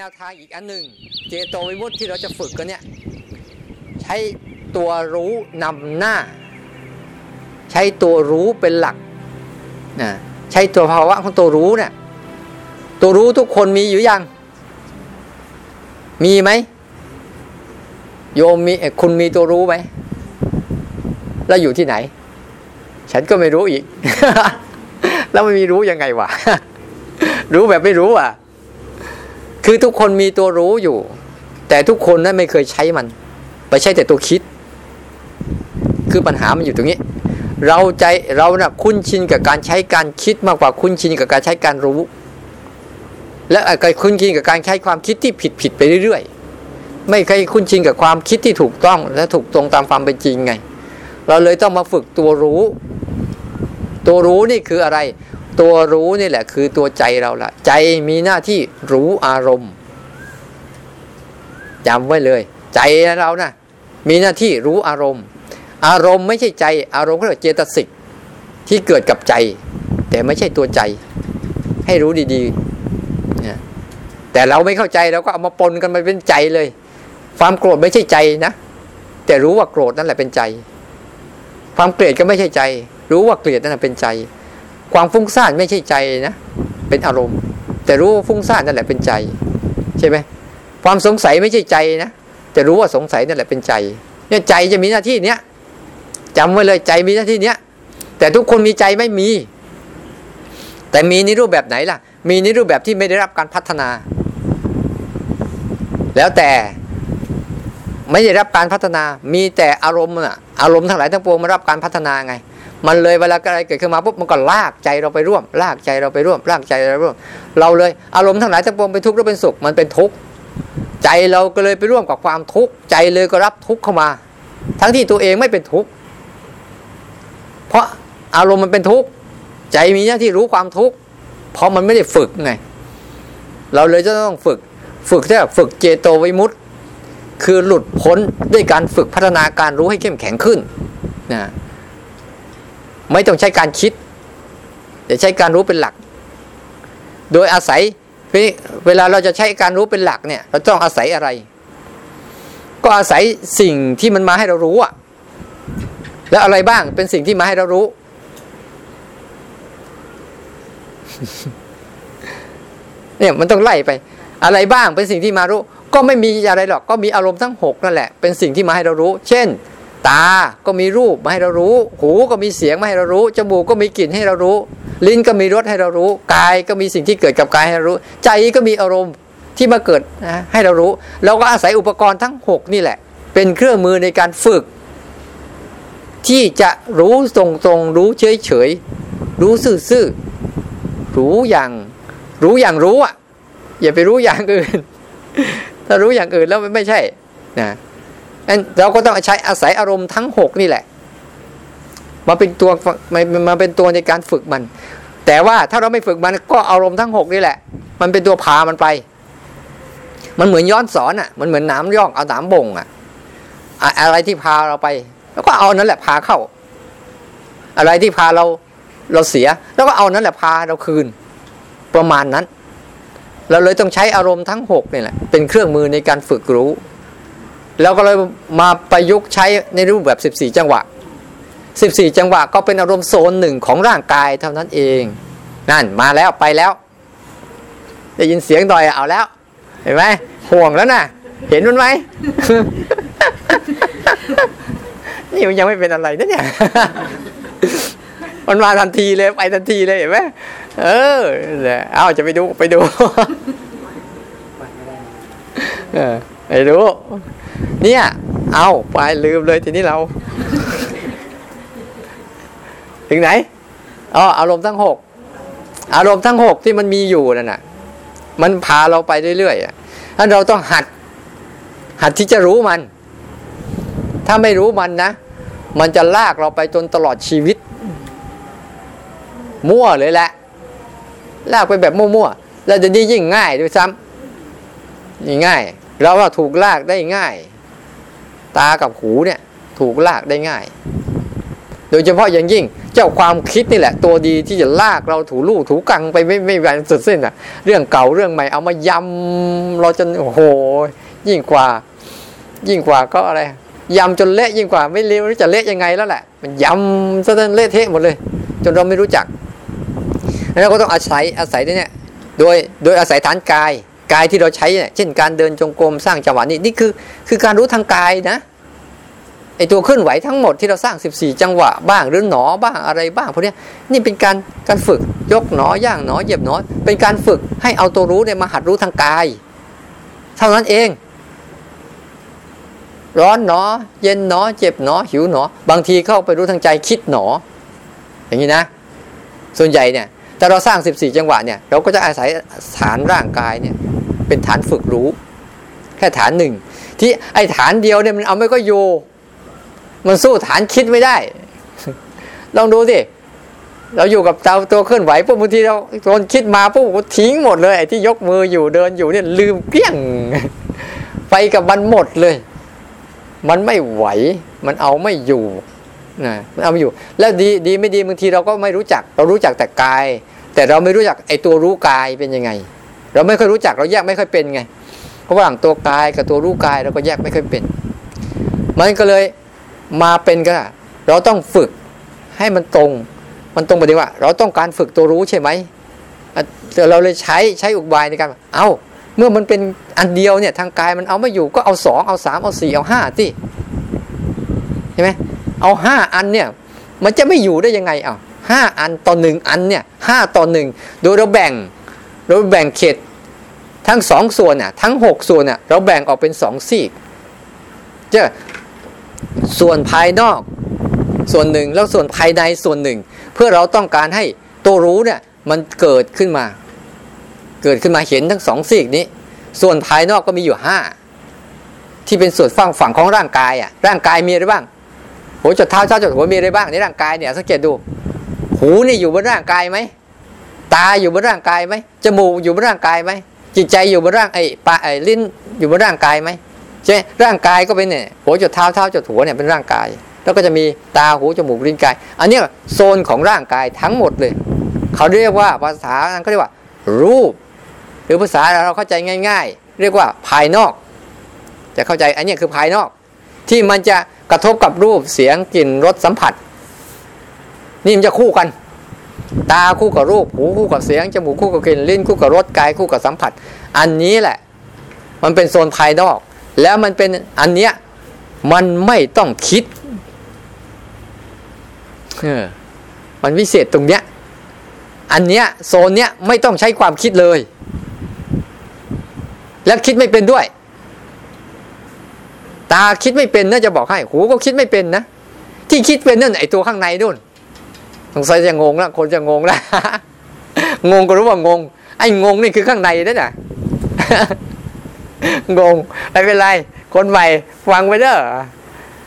แนวทางอีกอันหนึ่ง เจโตวิมุตติที่เราจะฝึกกันเนี่ย ใช้ตัวรู้นำหน้า ใช้ตัวรู้เป็นหลักนะใช้ตัวภาวะของตัวรู้เนี่ยตัวรู้ทุกคนมีอยู่ยัง มีไหมโยมมีคุณมีตัวรู้ไหม แล้วอยู่ที่ไหน ฉันก็ไม่รู้อีก แล้วไม่มีรู้ยังไงวะ รู้แบบไม่รู้อะ คือทุกคนมีตัวรู้อยู่ แต่ทุกคนนั้นไม่เคยใช้มัน ไปใช้แต่ตัวคิด คือปัญหามันอยู่ตรงนี้ เราใจเรานะ่ะคุ้นชินกับการใช้การคิดมากกว่าคุ้นชินกับการใช้การรู้ และการคุ้นชินกับการใช้ความคิดที่ผิดผิดไปเรื่อยๆ ไม่เคยคุ้นชินกับความคิดที่ถูกต้องและถูกตรงตามความเป็นจริงไง เราเลยต้องมาฝึกตัวรู้ ตัวรู้นี่คืออะไร ตัวรู้นี่แหละ คือตัวใจเราละใจมีหน้าที่รู้อารมณ์จำไว้เลย ใจเรานะ่ะมีหน้าที่รู้อารมณ์ อารมณ์ไม่ใช่ใจ อารมณ์ก็เรียกเจตสิกที่เกิดกับใจ แต่ไม่ใช่ตัวใจ ให้รู้ดีๆนะแต่เราไม่เข้าใจเราก็เอามาปนกันมาเป็นใจเลย ความโกรธไม่ใช่ใจนะแต่รู้ว่าโกรธนั่นแหละเป็นใจ ความเกลียดก็ไม่ใช่ใจ รู้ว่าเกลียดนั่นแหละเป็นใจ ความฟุ้งซ่านไม่ใช่ใจนะเป็นอารมณ์ แต่รู้ว่าฟุ้งซ่านนั่นแหละเป็นใจ ใช่ไหมความสงสัยไม่ใช่ใจนะแต่รู้ว่าสงสัยนั่นแหละเป็นใจ เนี่ยใจจะมีหน้าที่เนี้ยจำไว้เลยใจมีหน้าที่เนี้ยแต่ทุกคนมีใจไม่มี แต่มีในรูปแบบไหนล่ะ มีในรูปแบบที่ไม่ได้รับการพัฒนา แล้วแต่ไม่ได้รับการพัฒนา มีแต่อารมณ์น่ะ อารมณ์ทั้งหลายทั้งปวงมารับการพัฒนาไง มันเลยเวลาอะไรเกิดขึ้นมาปุ๊บมันก็ลากใจเราไปร่วม ลากใจเราไปร่วม ลากใจเราร่วม เราเลยอารมณ์ทั้งหลายทั้งปวงเป็นทุกข์หรือเป็นสุขมันเป็นทุกข์ใจเราก็เลยไปร่วมกับความทุกข์ใจเลยก็รับทุกข์เข้ามา ทั้งที่ตัวเองไม่เป็นทุกข์เพราะอารมณ์มันเป็นทุกข์ใจมีหน้าที่รู้ความทุกข์เพราะมันไม่ได้ฝึกไงเราเลยจะต้องฝึกฝึกที่ฝึกเจโตวิมุตติคือหลุดพ้นด้วยการฝึกพัฒนาการรู้ให้เข้มแข็งขึ้นนะ ไม่ต้องใช้การคิด แต่ใช้การรู้เป็นหลัก โดยอาศัยเวลาเราจะใช้การรู้เป็นหลักเนี่ย เราต้องอาศัยอะไร ก็อาศัยสิ่งที่มันมาให้เรารู้อะแล้วอะไรบ้างเป็นสิ่งที่มาให้เรารู้ เนี่ยมันต้องไล่ไป อะไรบ้างเป็นสิ่งที่มารู้ ก็ไม่มีอะไรหรอก ก็มีอารมณ์ทั้งหกนั่นแหละ เป็นสิ่งที่มาให้เรารู้ เช่น ตาก็มีรูปมาให้เรารู้ หูก็มีเสียงมาให้เรารู้ จมูกก็มีกลิ่นให้เรารู้ ลิ้นก็มีรสให้เรารู้ กายก็มีสิ่งที่เกิดกับกายให้เรารู้ ใจก็มีอารมณ์ที่มาเกิดนะให้เรารู้ เราก็อาศัยอุปกรณ์ทั้งหกนี่แหละ เป็นเครื่องมือในการฝึก ที่จะรู้ตรงตรงรู้เฉยเฉยรู้ซื่อๆรู้อย่าง รู้อย่างรู้อะ อย่าไปรู้อย่างอื่น ถ้ารู้อย่างอื่นแล้วไม่ใช่นะ เราก็ต้องใช้อาศัยอารมณ์ทั้งหกนี่แหละ มาเป็นตัวมาเป็นตัวในการฝึกมัน แต่ว่าถ้าเราไม่ฝึกมันก็อารมณ์ทั้งหกนี่แหละ มันเป็นตัวพามันไป มันเหมือนย้อนสอนอะ มันเหมือนน้ำย่องเอาน้ำบ่งอะ อะไรที่พาเราไป แล้วก็เอานั้นแหละพาเข้า อะไรที่พาเราเราเสีย แล้วก็เอานั้นแหละพาเราคืน ประมาณนั้น เราเลยต้องใช้อารมณ์ทั้งหกนี่แหละเป็นเครื่องมือในการฝึกรู้ แล้วก็เลยมาประยุกต์ใช้ในรูปแบบ 14 จังหวะ 14 จังหวะก็เป็นอารมณ์โซนหนึ่งของร่างกายเท่านั้นเอง นั่นมาแล้วไปแล้ว ได้ยินเสียงดอยเอาแล้ว เห็นไหมห่วงแล้วนะเห็นมันไหมนี่มันยังไม่เป็นอะไรนะเนี่ยมันมาทันทีเลยไปทันทีเลยเห็นไหมเออเอาจะไปดูไปดู เออไปดู เนี่ย เอาไปลืมเลยทีนี้เรา ถึงไหนอ๋ออารมณ์ทั้งหกอารมณ์ทั้งหกที่มันมีอยู่นั่นน่ะ มันพาเราไปเรื่อยๆถ้าเราต้องหัด หัดที่จะรู้มัน ถ้าไม่รู้มันนะ มันจะลากเราไปจนตลอดชีวิต มั่วเลยแหละ ลากไปแบบมั่วๆแล้วจะดียิ่งง่ายด้วยซ้ำยิ่งง่าย เราว่าถูกลากได้ง่าย ตากับหูเนี่ย ถูกลากได้ง่าย โดยเฉพาะอย่างยิ่ง เจ้าความคิดนี่แหละ ตัวดีที่จะลากเราถูลู่ถูกังไปไม่ไม่แหวนสุดสิ้นอะ เรื่องเก่าเรื่องใหม่เอามายำเราจนโอ้โหยิ่งกว่า ยิ่งกว่าก็อะไรยำจนเละยิ่งกว่าไม่รู้จะเละยังไงแล้วแหละ มันยำซะจนเละเทะหมดเลย จนเราไม่รู้จักแล้วก็ต้องอาศัยอาศัยเนี่ยโดยโดยอาศัยฐานกาย กายที่เราใช้เนี่ยเช่นการเดินจงกรมสร้างจังหวะนี่นี่คือคือการรู้ทางกายนะไอตัวเคลื่อนไหวทั้งหมดที่เราสร้าง 14 จังหวะบ้างหรือหนอบ้างอะไรบ้างพวกนี้นี่เป็นการการฝึกยกหนอย่างหนอเหยียบหนอ เป็นการฝึกให้เอาตัวรู้เนี่ยมาหัดรู้ทางกาย เท่านั้นเอง ร้อนหนอ เย็นหนอ เจ็บหนอ หิวหนอ บางทีเข้าไปรู้ทางใจคิดหนอ อย่างนี้นะ ส่วนใหญ่เนี่ย แต่เราสร้าง 14 จังหวะเนี่ยเราก็จะอาศัยฐานร่างกายเนี่ยเป็นฐานฝึกรู้ แค่ฐานหนึ่งที่ไอ้ฐานเดียวเนี่ยมันเอาไม่ก็โย มันสู้ฐานคิดไม่ได้ ลองดูสิเราอยู่กับตัวตัวเคลื่อนไหวปุ๊บบางทีเราโดนคิดมาปุ๊บทิ้งหมดเลยไอ้ที่ยกมืออยู่เดินอยู่เนี่ยลืมเปี้ยงไปกับมันหมดเลย มันไม่ไหว มันเอาไม่อยู่ นะมันเอาไม่อยู่ แล้วดีดีไม่ดีบางทีเราก็ไม่รู้จัก เรารู้จักแต่กาย แต่เราไม่รู้จักไอ้ตัวรู้กายเป็นยังไง เราไม่ค่อยรู้จักเราแยกไม่ค่อยเป็นไงเพราะว่างตัวกายกับตัวรู้กายเราก็แยกไม่ค่อยเป็น มันก็เลยมาเป็นก็เราต้องฝึกให้มันตรง มันตรงไปดีว่า เราต้องการฝึกตัวรู้ใช่ไหมเราเลยใช้ใช้อุบายในการ เอาเมื่อมันเป็นอันเดียวเนี่ยทางกายมันเอาไม่อยู่ก็เอาสองเอาสามเอาสี่เอาห้าสิใช่ไหม เอาห้าอันเนี่ยมันจะไม่อยู่ได้ยังไงอะห้าอันต่อหนึ่งอันเนี่ยห้าต่อหนึ่งโดยเราแบ่งเราแบ่งเขตทั้งสองส่วนอะทั้งหกส่วนอะเราแบ่งออกเป็นสองซีกจ้าส่วนภายนอกส่วนหนึ่งแล้วส่วนภายในส่วนหนึ่ง เพื่อเราต้องการให้ตัวรู้เนี่ยมันเกิดขึ้นมา เกิดขึ้นมาเห็นทั้งสองซีกนี้ ส่วนภายนอกก็มีอยู่ห้าที่เป็นส่วนฝั่งฝั่งของร่างกายอะร่างกายมีอะไรบ้าง หัวจดเท้าเท้าจดหัวมีอะไรบ้างในร่างกายเนี่ยสังเกตดู หูนี่อยู่บนร่างกายไหมตาอยู่บนร่างกายไหมจมูกอยู่บนร่างกายไหมจิตใจอยู่บนร่างไอ้ปาไอ้ลิ้นอยู่บนร่างกายไหมใช่ร่างกายก็เป็นเนี่ยหัวจดเท้าเท้าจดหัวเนี่ยเป็นร่างกาย แล้วก็จะมีตาหูจมูกลิ้นกาย อันนี้โซนของร่างกายทั้งหมดเลย เขาเรียกว่าภาษาเขาเรียกว่า รูป หรือภาษาเราเข้าใจง่าย ๆ เรียกว่าภายนอก จะเข้าใจอันนี้คือภายนอก ที่มันจะ ระทบกับรูปเสียงกลิ่นรสสัมผัส นี่มันจะคู่กัน ตาคู่กับรูปหูคู่กับเสียงจมูกคู่กับกลิ่นลิ้นคู่กับรสกายคู่กับสัมผัส อันนี้แหละ มันเป็นโซนภายนอก แล้วมันเป็นอันเนี้ยมันไม่ต้องคิดเออมันวิเศษตรงเนี้ย อันเนี้ยโซนเนี้ยไม่ต้องใช้ความคิดเลย แล้วคิดไม่เป็นด้วย ตาคิดไม่เป็นน่าจะบอกให้หูก็คิดไม่เป็นนะที่คิดเป็นนั่นไอตัวข้างในนู่นสงสัยจะงงล้วคนจะงงล้วงงก็รู้ว่างง ไอ้งงนี่คือข้างในนั่นน่ะงงไม่เป็นไร คนใหม่ฟังไปเด้อ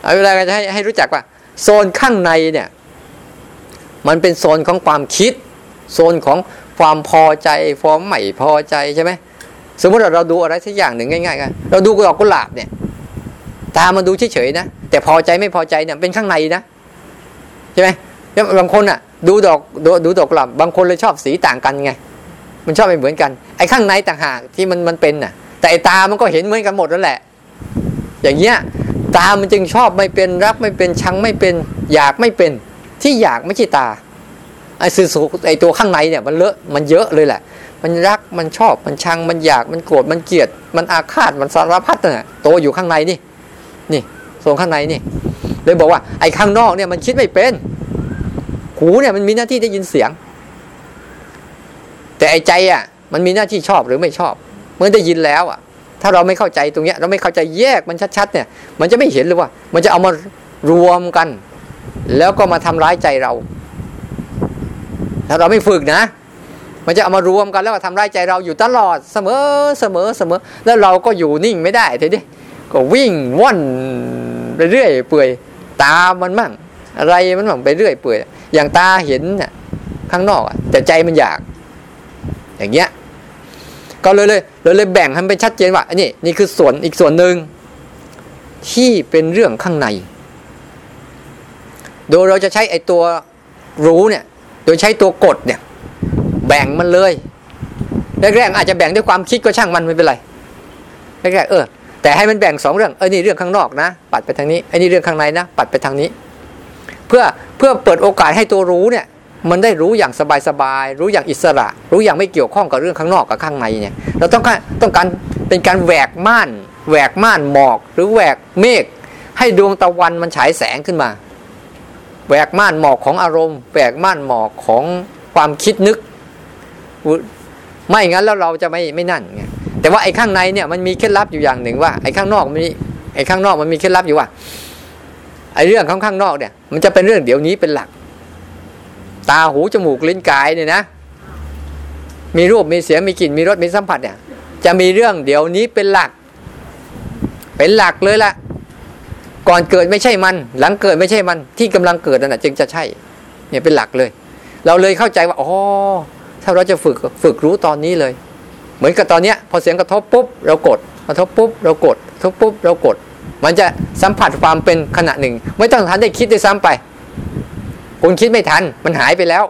เอาเวลาจะให้ให้รู้จักว่า โซนข้างในเนี่ย มันเป็นโซนของความคิด โซนของความพอใจความใหม่พอใจใช่ไหมสมมติเราเราดูอะไรสักอย่างหนึ่งง่ายๆกันเราดูดอกกุหลาบเนี่ย ตามันดูเฉยๆนะแต่พอใจไม่พอใจเนี่ยเป็นข้างในนะใช่ไหมแล้วบางคนอะ ดูดอกดูดูดอกกุหลาบบางคนเลยชอบสีต่างกันไง มันชอบไม่เหมือนกัน ไอ้ข้างในต่างหากที่มันมันเป็นน่ะ แต่ตามันก็เห็นเหมือนกันหมดนั่นแหละ อย่างเงี้ยตามันจึงชอบไม่เป็นรักไม่เป็นชังไม่เป็น อยากไม่เป็น ที่อยากไม่ใช่ตาไอ้สื่อไอ้ตัวข้างในเนี่ยมันเลอะมันเยอะเลยแหละ มันรักมันชอบมันชังมันอยากมันโกรธมันเกลียด มันอาฆาตมันสารพัดน่ะโตอยู่ข้างในนี่ นี่โซนข้างในนี่เลยบอกว่าไอ้ข้างนอกเนี่ยมันคิดไม่เป็น หูเนี่ยมันมีหน้าที่ได้ยินเสียง แต่ไอ้ใจอะ มันมีหน้าที่ชอบหรือไม่ชอบ เมื่อได้ยินแล้วอะ ถ้าเราไม่เข้าใจตรงเนี้ย เราไม่เข้าใจแยกมันชัดๆเนี่ย มันจะไม่เห็นเลยว่า มันจะเอามารวมกัน แล้วก็มาทำร้ายใจเรา ถ้าเราไม่ฝึกนะมันจะเอามารวมกันแล้วก็ทำร้ายใจเราอยู่ตลอดเสมอเสมอเสมอ แล้วเราก็อยู่นิ่งไม่ได้ทีนี้ ก็วิ่งว่อนไปเรื่อยเปื่อยตามันมั่ง อะไรมันมั่งไปเรื่อยเปื่อยอย่างตาเห็นน่ะข้างนอกอะแต่ใจมันอยาก อย่างเงี้ย ก็เลยเลยเลยเลยแบ่งให้เป็นชัดเจนว่าอันนี้นี่คือส่วนอีกส่วนหนึ่งที่เป็นเรื่องข้างใน โดยเราจะใช้ไอ้ตัวรู้เนี่ย โดยใช้ตัวกดเนี่ย แบ่งมันเลยแรกๆอาจจะแบ่งด้วยความคิดก็ช่างมันไม่เป็นไรแรกๆเออ แต่ให้มันแบ่งสองเรื่องเออนี่เรื่องข้างนอกนะ ปัดไปทางนี้ไอ้นี่เรื่องข้างในนะ ปัดไปทางนี้ เพื่อเพื่อเปิดโอกาสให้ตัวรู้เนี่ย มันได้รู้อย่างสบายๆรู้อย่างอิสระ รู้อย่างไม่เกี่ยวข้องกับเรื่องข้างนอกกับข้างในเนี่ยเราต้องการต้องการเป็นการแหวกม่านแหวกม่านหมอก หรือแหวกเมฆให้ดวงตะวันมันฉายแสงขึ้นมาแหวกม่านหมอกของอารมณ์แหวกม่านหมอกของความคิดนึก ไม่งั้นแล้วเราจะไม่ไม่นั่นไง แต่ว่าไอ้ข้างในเนี่ยมันมีเคล็ดลับอยู่อย่างหนึ่งว่าไอ้ข้างนอกมันมีไอ้ข้างนอกมันมีเคล็ดลับอยู่ว่าไอ้เรื่องข้างข้างนอกเนี่ย มันจะเป็นเรื่องเดี๋ยวนี้เป็นหลัก ตาหูจมูกลิ้นกายเนี่ยนะมีรูปมีเสียงมีกลิ่นมีรสมีสัมผัสเนี่ย จะมีเรื่องเดี๋ยวนี้เป็นหลัก เป็นหลักเลยละก่อนเกิดไม่ใช่มัน หลังเกิดไม่ใช่มัน ที่กำลังเกิดนั่นแหะจึงจะใช่ เนี่ยเป็นหลักเลย เราเลยเข้าใจว่าอ๋อถ้าเราจะฝึกฝึกรู้ตอนนี้เลย เหมือนกับตอนเนี้ยพอเสียงกระทบปุ๊บเรากดกระทบปุ๊บเรากดกระทบปุ๊บเรากด มันจะสัมผัสความเป็นขณะหนึ่ง ไม่ต้องทันได้คิดได้ซ้ำไป คุณคิดไม่ทันมันหายไปแล้ว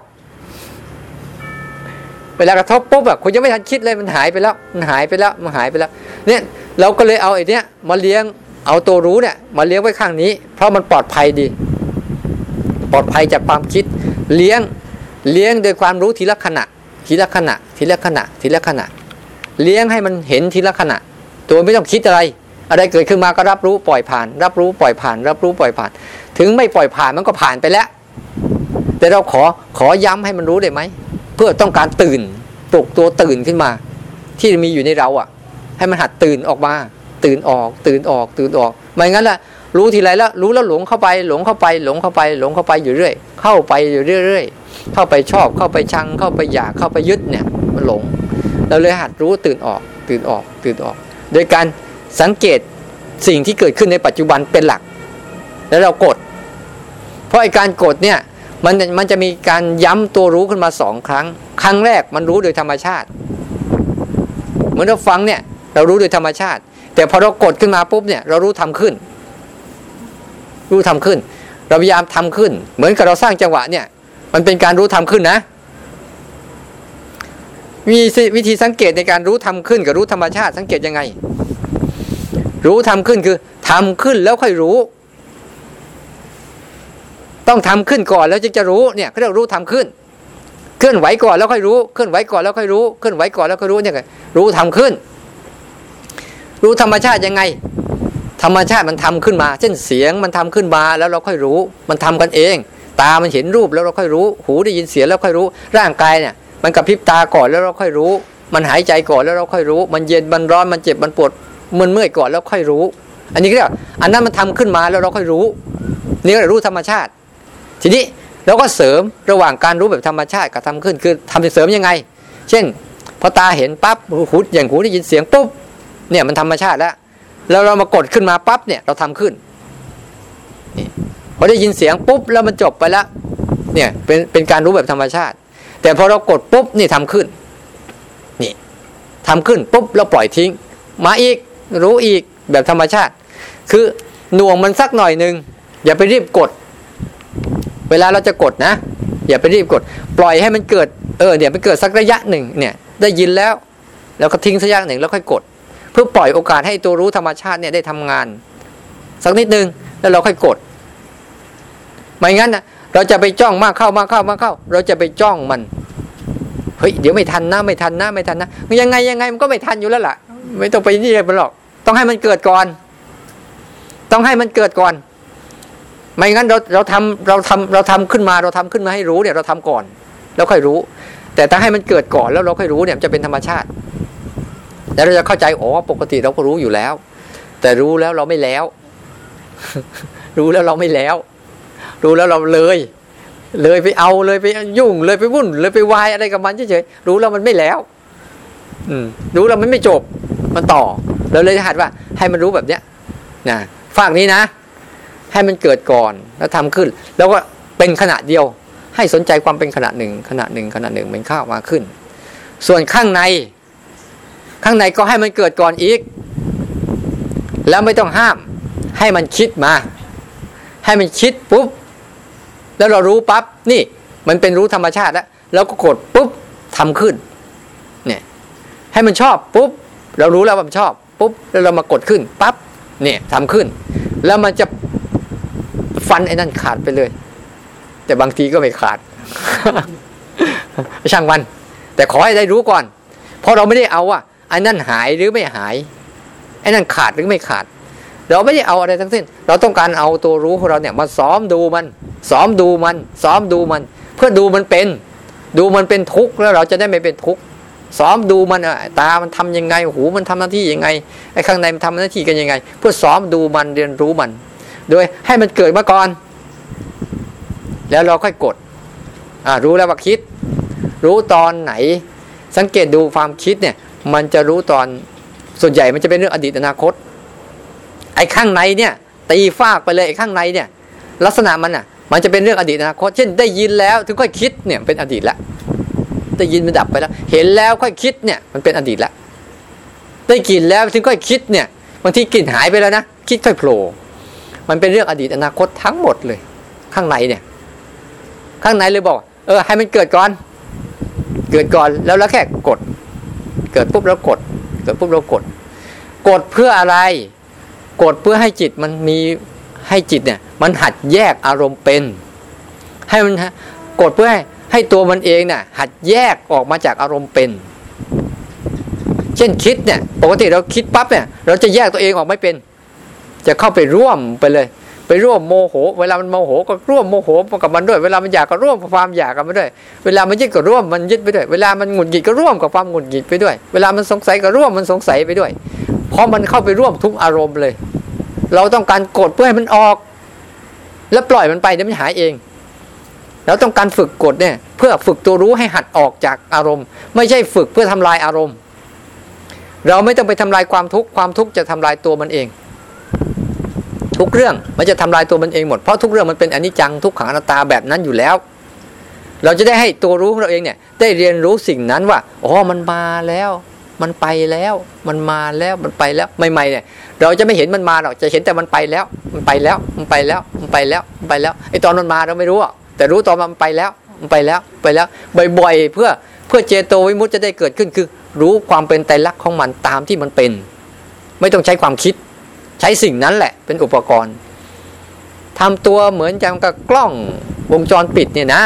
เวลากระทบปุ๊บแบบคุณยังไม่ทันคิดเลยมันหายไปแล้ว มันหายไปแล้วมันหายไปแล้ว เนี่ยเราก็เลยเอาไอ้นี้มาเลี้ยงเอาตัวรู้เนี่ยมาเลี้ยงไว้ข้างนี้ เพราะมันปลอดภัยดี ปลอดภัยจากความคิด เลี้ยงเลี้ยงโดยความรู้ทีละขณะ ทีละขณะ ทีละขณะ ทีละขณะ เลี้ยงให้มันเห็นทีละขณะ ตัวไม่ต้องคิดอะไร อะไรเกิดขึ้นมาก็รับรู้ปล่อยผ่าน รับรู้ปล่อยผ่าน รับรู้ปล่อยผ่าน ถึงไม่ปล่อยผ่านมันก็ผ่านไปแล้ว แต่เราขอขอย้ำให้มันรู้ได้ไหมเพื่อต้องการตื่นปลุกตัวตื่นขึ้นมา ที่มีอยู่ในเราอะ ให้มันหัดตื่นออกมา ตื่นออก ตื่นออก ตื่นออกไม่งั้นล่ะรู้ทีไรแล้วรู้แล้วหลงเข้าไป หลงเข้าไป หลงเข้าไป หลงเข้าไปอยู่เรื่อย เข้าไปอยู่เรื่อยๆเข้าไปชอบเข้าไปชังเข้าไปอยากเข้าไปยึดเนี่ยมันหลง เราเลยหัดรู้ตื่นออก ตื่นออก ตื่นออก โดยการสังเกตสิ่งที่เกิดขึ้นในปัจจุบันเป็นหลัก แล้วเรากด เพราะไอการกดเนี่ยมันมันจะมีการย้ำตัวรู้ขึ้นมาสองครั้ง ครั้งแรกมันรู้โดยธรรมชาติ เหมือนเราฟังเนี่ยเรารู้โดยธรรมชาติ แต่พอเรากดขึ้นมาปุ๊บเนี่ยเรารู้ทำขึ้น รู้ทำขึ้น เราพยายามทำขึ้น เหมือนกับเราสร้างจังหวะเนี่ย มันเป็นการรู้ทำขึ้นนะ มีวิธีสังเกตในการรู้ทำขึ้นกับรู้ธรรมชาติสังเกตยังไง รู้ทำขึ้นคือทำขึ้นแล้วค่อยรู้ ต้องทำขึ้นก่อนแล้วจึงจะรู้เนี่ยเขาเรียกรู้ทำขึ้น เคลื่อนไหวก่อนแล้วค่อยรู้เคลื่อนไหวก่อนแล้วค่อยรู้เคลื่อนไหวก่อนแล้วค่อยรู้เนี่ยรู้ทำขึ้น รู้ธรรมชาติยังไง ธรรมชาติมันทำขึ้นมา เช่นเสียงมันทำขึ้นมาแล้วเราค่อยรู้ มันทำกันเอง ตามันเห็นรูปแล้วเราค่อยรู้ หูได้ยินเสียงแล้วค่อยรู้ ร่างกายเนี่ย มันกระพริบตาก่อนแล้วเราค่อยรู้ มันหายใจก่อนแล้วเราค่อยรู้ มันเย็นมันร้อนมันเจ็บมันปวดมันเมื่อยก่อนแล้วค่อยรู้ อันนี้เรียกอันนั้นมันทำขึ้นมาแล้วเราค่อยรู้ นี่ก็รู้ธรรมชาติ ทีนี้เราก็เสริมระหว่างการรู้แบบธรรมชาติกับทำขึ้นคือทำเสริมยังไง เช่น พอตาเห็นปั๊บหูอย่างหูได้ยินเสียงปุ๊บเนี่ยมันธรรมชาติแล้วแล้วเรามากดขึ้นมาปั๊บเนี่ยเราทำขึ้นนี่พอได้ยินเสียงปุ๊บแล้วมันจบไปแล้วเนี่ยเป็นเป็นการรู้แบบธรรมชาติ แต่พอเรากดปุ๊บนี่ทำขึ้นนี่ทำขึ้นปุ๊บเราปล่อยทิ้ง มาอีกรู้อีกแบบธรรมชาติ คือหน่วงมันสักหน่อยหนึ่งอย่าไปรีบกด เวลาเราจะกดนะ อย่าไปรีบกด ปล่อยให้มันเกิดเออเนี่ยมันเกิดสักระยะหนึ่งเนี่ยได้ยินแล้ว แล้วก็ทิ้งสักระยะหนึ่งแล้วค่อยกด เพื่อปล่อยโอกาสให้ตัวรู้ธรรมชาติเนี่ยได้ทำงาน สักนิดนึงแล้วเราค่อยกดไม่งั้นนะ เราจะไปจ้องมากเข้ามากเข้ามากเข้า เราจะไปจ้องมันเฮ้ยเดี๋ยวไม่ทันนะไม่ทันนะไม่ทันนะยังไงยังไงมันก็ไม่ทันอยู่แล้วล่ะ ไม่ต้องไปนี่เลยหรอก ต้องให้มันเกิดก่อน ต้องให้มันเกิดก่อน ไม่งั้นเราเราทำเราทำเราทำขึ้นมาเราทำขึ้นมาให้รู้เนี่ยเราทำก่อน แล้วค่อยรู้ แต่ถ้าให้มันเกิดก่อนแล้วเราค่อยรู้เนี่ยจะเป็นธรรมชาติแล้วเราจะเข้าใจอ๋อปกติเราก็รู้อยู่แล้ว แต่รู้แล้วเราไม่แล้ว รู้แล้วเราไม่แล้ว รู้แล้วเราเลย เลยไปเอาเลยไปยุ่งเลยไปวุ่น เลยไปวายอะไรกับมันเฉยๆรู้แล้วมันไม่แล้ว อืม รู้แล้วมันไม่จบ มันต่อเราเลยหัดว่า ให้มันรู้แบบเนี้ยนะฝากนี้นะ ให้มันเกิดก่อนแล้วทำขึ้น แล้วก็เป็นขณะเดียว ให้สนใจความเป็นขณะหนึ่งขณะหนึ่งขณะหนึ่งมันเข้ามาขึ้น ส่วนข้างใน ข้างในก็ให้มันเกิดก่อนอีก แล้วไม่ต้องห้าม ให้มันคิดมา ให้มันคิดปุ๊บ แล้วเรารู้ปั๊บนี่มันเป็นรู้ธรรมชาติแล้วเราก็กดปุ๊บทำขึ้น เนี่ย ให้มันชอบปุ๊บเรารู้แล้วว่ามันชอบปุ๊บแล้วเรามากดขึ้นปั๊บเนี่ยทำขึ้น แล้วมันจะฟันไอ้นั่นขาดไปเลย แต่บางทีก็ไม่ขาด ช่างวัน แต่ขอให้ได้รู้ก่อน เพราะเราไม่ได้เอาว่าไอ้นั่นหายหรือไม่หายไอ้นั่นขาดหรือไม่ขาด เราไม่ได้เอาอะไรทั้งสิ้น เราต้องการเอาตัวรู้ของเราเนี่ยมาซ้อมดูมัน ซ้อมดูมัน ซ้อมดูมัน เพื่อดูมันเป็น ดูมันเป็นทุกข์แล้วเราจะได้ไม่เป็นทุกข์ซ้อมดูมันตา มันทำยังไง หู มันทำหน้าที่ยังไง ไอ้ข้างในมันทำหน้าที่กันยังไง เพื่อซ้อมดูมันเรียนรู้มัน โดยให้มันเกิดมาก่อน แล้วเราค่อยกด อ่ารู้แล้วว่าคิด รู้ตอนไหน สังเกตดูความคิดเนี่ย มันจะรู้ตอน ส่วนใหญ่มันจะเป็นเรื่องอดีตอนาคต ไอ้ข้างในเนี่ย ตีฟากไปเลยไอ้ข้างในเนี่ย ลักษณะมันอะ มันจะเป็นเรื่องอดีตอนาคตเช่นได้ยินแล้วถึงค่อยคิดเนี่ยเป็นอดีตแล้วได้ยินมันดับไปแล้ว เห็นแล้วค่อยคิดเนี่ยมันเป็นอดีตแล้วได้กลิ่นแล้วถึงค่อยคิดเนี่ยบางทีกลิ่นหายไปแล้วนะคิดค่อยโผล่มันเป็นเรื่องอดีตอนาคตทั้งหมดเลย ข้างในเนี่ย ข้างในเลยบอก เออ ให้มันเกิดก่อน เกิดก่อนแล้วแล้วแค่กด เกิดปุ๊บแล้วกด เกิดปุ๊บแล้วกด กดเพื่ออะไร กดเพื่อให้จิตมันมีให้จิตเนี่ย มันหัดแยกอารมณ์เป็น ให้มันกดเพื่อให้ให้ตัวมันเองเนี่ยหัดแยกออกมาจากอารมณ์เป็น เช่นคิดเนี่ย ปกติเราคิดปั๊บเนี่ย เราจะแยกตัวเองออกไม่เป็น จะเข้าไปร่วมไปเลย ไปร่วมโมโห เวลามันโมโหก็ร่วมโมโหกับมันด้วย เวลามันอยากก็ร่วมกับความอยากกันไปด้วย เวลามันยึดก็ร่วมมันยึดไปด้วย เวลามันหงุดหงิดก็ร่วมกับความหงุดหงิดไปด้วย เวลามันสงสัยก็ร่วมมันสงสัยไปด้วย เพราะมันเข้าไปร่วมทุกอารมณ์เลย เราต้องการกดเพื่อให้มันออก แล้วปล่อยมันไปเดี๋ยวมันหายเองเราต้องการฝึกกดเนี่ย เพื่อฝึกตัวรู้ให้หัดออกจากอารมณ์ ไม่ใช่ฝึกเพื่อทำลายอารมณ์ เราไม่ต้องไปทำลายความทุกข์ความทุกข์จะทำลายตัวมันเอง ทุกเรื่องมันจะทำลายตัวมันเองหมดเพราะทุกเรื่องมันเป็นอนิจจังทุกขังอนัตตาแบบนั้นอยู่แล้ว เราจะได้ให้ตัวรู้ของเราเองเนี่ย ได้เรียนรู้สิ่งนั้นว่าอ๋อมันมาแล้ว มันไปแล้ว มันมาแล้วมันไปแล้วใหม่ๆเนี่ย เราจะไม่เห็นมันมาหรอกจะเห็นแต่มันไปแล้ว มันไปแล้วมันไปแล้วมันไปแล้วมันไปแล้วไอตอนมันมาเราไม่รู้อะแต่รู้ตอนมันไปแล้วมันไปแล้วไปแล้วบ่อยๆเพื่อเพื่อเจโตวิมุตจะได้เกิดขึ้นคือ รู้ความเป็นไตรลักษณ์ของมันตามที่มันเป็น ไม่ต้องใช้ความคิด ใช้สิ่งนั้นแหละ เป็นอุปกรณ์ทำตัวเหมือนจังกับกล้องวงจรปิดเนี่ยนะ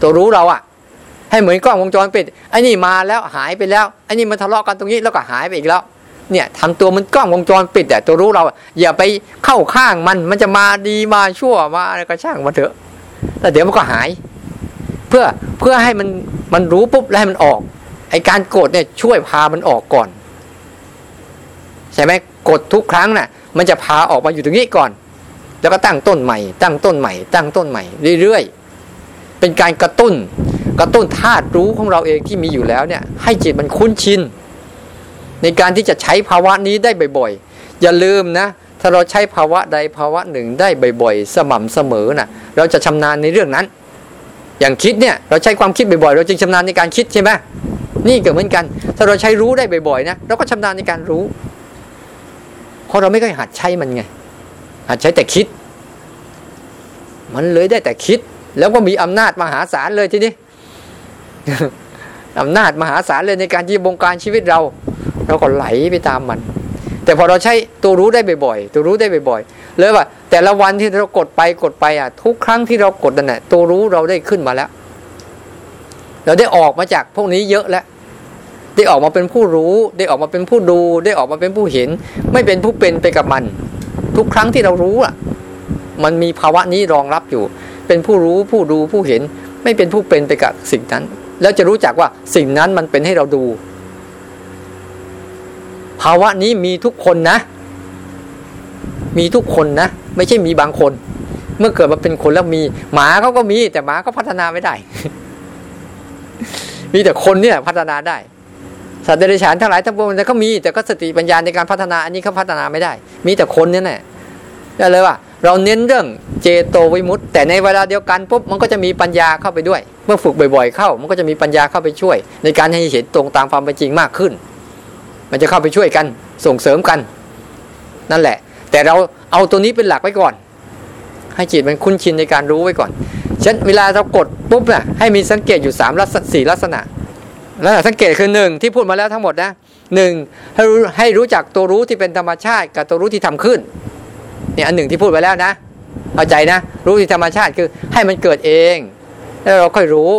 ตัวรู้เราอะ ให้เหมือนกล้องวงจรปิดไอ้นี่มาแล้วหายไปแล้วไอ้นี่มันทะเลาะกันตรงนี้แล้วก็หายไปอีกแล้ว เนี่ยทำตัวมันกล้องวงจรปิดแต่ตัวรู้เราอย่าไปเข้าข้างมันมันจะมาดีมาชั่วมาอะไรก็ช่างมาเถอะแล้วเดี๋ยวมันก็หาย เพื่อเพื่อให้มันมันรู้ปุ๊บแล้วให้มันออก ไอการกดเนี่ยช่วยพามันออกก่อน ใช่ไหมกดทุกครั้งน่ะ มันจะพาออกมาอยู่ตรงนี้ก่อน แล้วก็ตั้งต้นใหม่ ตั้งต้นใหม่ ตั้งต้นใหม่เรื่อยๆเป็นการกระตุ้น กระตุ้นธาตุรู้ของเราเองที่มีอยู่แล้วเนี่ยให้จิตมันคุ้นชินในการที่จะใช้ภาวะนี้ได้บ่อยๆ อย่าลืมนะถ้าเราใช้ภาวะใดภาวะหนึ่งได้บ่อยๆ สม่ำเสมอนะ่ะเราจะชำนาญในเรื่องนั้น อย่างคิดเนี่ยเราใช้ความคิดบ่อยๆ เราจึงชำนาญในการคิดใช่ไหมนี่ก็เหมือนกัน ถ้าเราใช้รู้ได้บ่อยๆนะเราก็ชำนาญในการรู้เพราะเราไม่เคยหัดใช้มันไง หัดใช้แต่คิด มันเลยได้แต่คิด แล้วก็มีอำนาจมหาศาลเลยทีนี้ อำนาจมหาศาลเลยในการที่บงการชีวิตเรา เราก็ไหลไปตามมัน แต่พอเราใช้ตัวรู้ได้บ่อยๆ ตัวรู้ได้บ่อยๆเลยว่า แต่ละวันที่เรากดไปกดไปอะ ทุกครั้งที่เรากดนั่นแหละตัวรู้เราได้ขึ้นมาแล้ว เราได้ออกมาจากพวกนี้เยอะแล้วได้ออกมาเป็นผู้รู้ ได้ออกมาเป็นผู้ดู ได้ออกมาเป็นผู้เห็น ไม่เป็นผู้เป็นไปกับมัน ทุกครั้งที่เรารู้อะ มันมีภาวะนี้รองรับอยู่ เป็นผู้รู้ผู้ดูผู้เห็น ไม่เป็นผู้เป็นไปกับสิ่งนั้น แล้วจะรู้จักว่าสิ่งนั้นมันเป็นให้เราดู ภาวะนี้มีทุกคนนะ มีทุกคนนะ ไม่ใช่มีบางคน เมื่อเกิดมาเป็นคนแล้วมี หมาเขาก็มี แต่หมาก็พัฒนาไม่ได้ มีแต่คนเนี่ยพัฒนาได้สัตว์เดรัจฉานทั้งหลายทั้งปวงแต่เขามีแต่ก็สติปัญญาในการพัฒนาอันนี้เขาพัฒนาไม่ได้ มีแต่คนเนี่ยแหละได้เลยว่า เราเน้นเรื่องเจโตวิมุตต์แต่ในเวลาเดียวกันปุ๊บมันก็จะมีปัญญาเข้าไปด้วย เมื่อฝึกบ่อยๆ เข้า มันก็จะมีปัญญาเข้าไปช่วย ในการให้เห็นตรงตามความเป็นจริงมากขึ้น มันจะเข้าไปช่วยกันส่งเสริมกัน นั่นแหละ แต่เราเอาตัวนี้เป็นหลักไว้ก่อน ให้จิตมันคุ้นชินในการรู้ไว้ก่อนฉันเวลาเรากดปุ๊บน่ะให้มีสังเกตอยู่สามลักษณะสี่ลักษณะแล้วสังเกตคือหนึ่งที่พูดมาแล้วทั้งหมดนะหนึ่งให้รู้ให้รู้จักตัวรู้ที่เป็นธรรมชาติกับตัวรู้ที่ทำขึ้น เนี่ยอันหนึ่งที่พูดไปแล้วนะ เอาใจนะ รู้ที่ธรรมชาติคือให้มันเกิดเอง แล้วเราค่อยรู้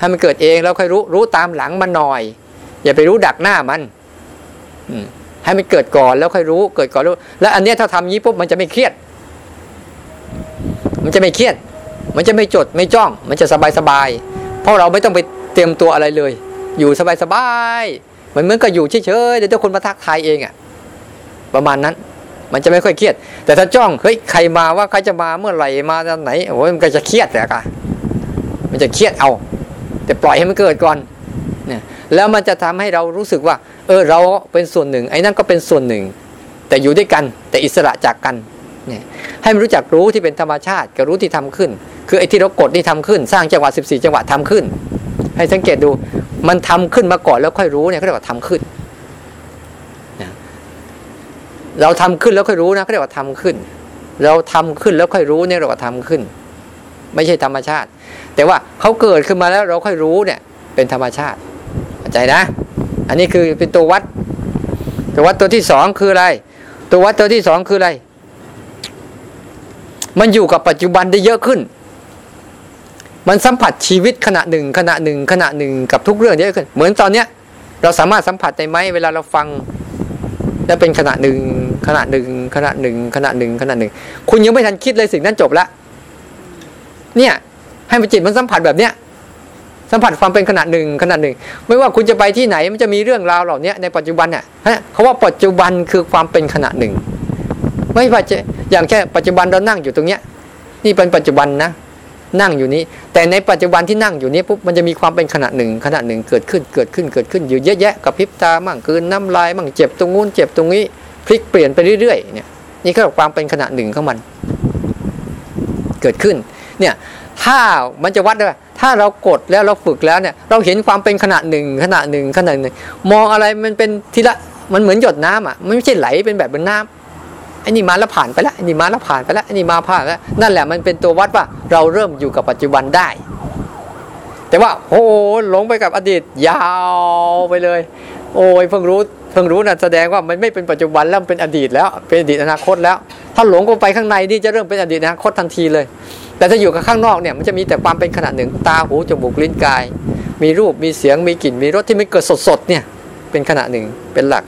ให้มันเกิดเองแล้วค่อยรู้รู้ตามหลังมันหน่อย อย่าไปรู้ดักหน้ามัน อืให้มันเกิดก่อนแล้วค่อยรู้เกิดก่อนรู้ แล้วอันเนี้ยถ้าทำงี้ปุ๊บมันจะไม่เครียด มันจะไม่เครียด มันจะไม่จดไม่จ้อง มันจะสบายสบายเพราะเราไม่ต้องไปเตรียมตัวอะไรเลย อยู่สบายสบายมันเหมือนกับอยู่เฉยๆเดี๋ยวทุกคนมาทักทายเองอะประมาณนั้น มันจะไม่ค่อยเครียด แต่ถ้าจ้องเฮ้ยใครมาว่าใครจะมาเมื่อไหร่มาตอนไหนโอ้ยมันก็จะเครียดแต่กะมันจะเครียดเอา แต่ปล่อยให้มันเกิดก่อนเนี่ยแล้วมันจะทำให้เรารู้สึกว่า เออเราเป็นส่วนหนึ่ง ไอ้นั่นก็เป็นส่วนหนึ่ง แต่อยู่ด้วยกันแต่อิสระจากกันเนี่ยให้มันรู้จักรู้ที่เป็นธรรมชาติกับรู้ที่ทำขึ้น คือไอ้ที่เรากดนี่ทำขึ้น สร้างจังหวะ14 จังหวะทำขึ้น ให้สังเกตดูมันทำขึ้นมาก่อนแล้วค่อยรู้เนี่ยเขาเรียกว่าทำขึ้นนะ เราทำขึ้นแล้วค่อยรู้นะเขาเรียกว่าทำขึ้น เราทำขึ้นแล้วค่อยรู้เนี่ยเรียกว่าทำขึ้น ไม่ใช่ธรรมชาติ แต่ว่าเขาเกิดขึ้นมาแล้วเราค่อยรู้เนี่ย เป็นธรรมชาติเข้าใจนะ อันนี้คือเป็นตัววัด ตัววัดตัวที่สองคืออะไร ตัววัดตัวที่สองคืออะไร มันอยู่กับปัจจุบันได้เยอะขึ้น มันสัมผัสชีวิตขณะหนึ่ง ขณะหนึ่ง ขณะหนึ่งกับทุกเรื่องเยอะขึ้น เหมือนตอนเนี้ยเราสามารถสัมผัสได้ไหมเวลาเราฟัง แล้วเป็นขณะหนึ่งขณะหนึ่งขณะหนึ่งขณะหนึ่งขณะหนึ่ง คุณยังไม่ทันคิดเลยสิ่งนั้นจบละเนี่ย ให้มันจิตมันสัมผัสแบบเนี้ยสัมผัสความเป็นขณะหนึ่งขณะหนึ่ง ไม่ว่าคุณจะไปที่ไหนมันจะมีเรื่องราวเหล่านี้ในปัจจุบันเนี่ยเขาว่าปัจจุบันคือความเป็นขณะหนึ่ง ไม่ว่าจะอย่างแค่ปัจจุบันเรานั่งอยู่ตรงเนี้ย นี่เป็นปัจจุบันนะ นั่งอยู่นี้ แต่ในปัจจุบันที่นั่งอยู่นี้ปุ๊บมันจะมีความเป็นขณะหนึ่งขณะหนึ่งเกิดขึ้นเกิดขึ้นเกิดขึ้นอยู่เยอะแยะกับพริบตามั่งคืนน้ำลายมั่งเจ็บตรงนู้นเจ็บตรงนี้พลิกเปลี่ยนไปเรื่อยๆเนี่ยนี่ก็ความเป็นขณะหนึ่งของมัน เกิดขึ้นเนี่ยถ้ามันจะวัดได้ถ้าเรากดแล้วเราฝึกแล้วเนี่ย เราเห็นความเป็นขณะหนึ่งขณะหนึ่งขณะหนึ่งมองอะไรมันเป็นทีละมันเหมือนหยดน้ำอะมันไม่ใช่ไหลเป็นแบบเป็นน้ำไอ้นี่มาแล้วผ่านไปแล้วไอ้นี่มาแล้วผ่านไปแล้วไอ้นี่มาผ่านแล้วนั่นแหละมันเป็นตัววัดว่าเราเริ่มอยู่กับปัจจุบันได้ แต่ว่าโอ้หลงไปกับอดีตยาวไปเลย โอ้ยเพิ่งรู้เพิ่งรู้นะแสดงว่ามันไม่เป็นปัจจุบันแล้วเป็นอดีตแล้ว เป็นอดีตอนาคตแล้ว ถ้าหลงก็ไปข้างในนี่จะเริ่มเป็นอดีตอนาคตทันทีเลย แต่ถ้าอยู่กับข้างนอกเนี่ยมันจะมีแต่ความเป็นขณะหนึ่งตาหูจมูกลิ้นกาย มีรูปมีเสียงมีกลิ่นมีรสที่ไม่เกิดสดๆเนี่ยเป็นขณะหนึ่งเป็นหลัก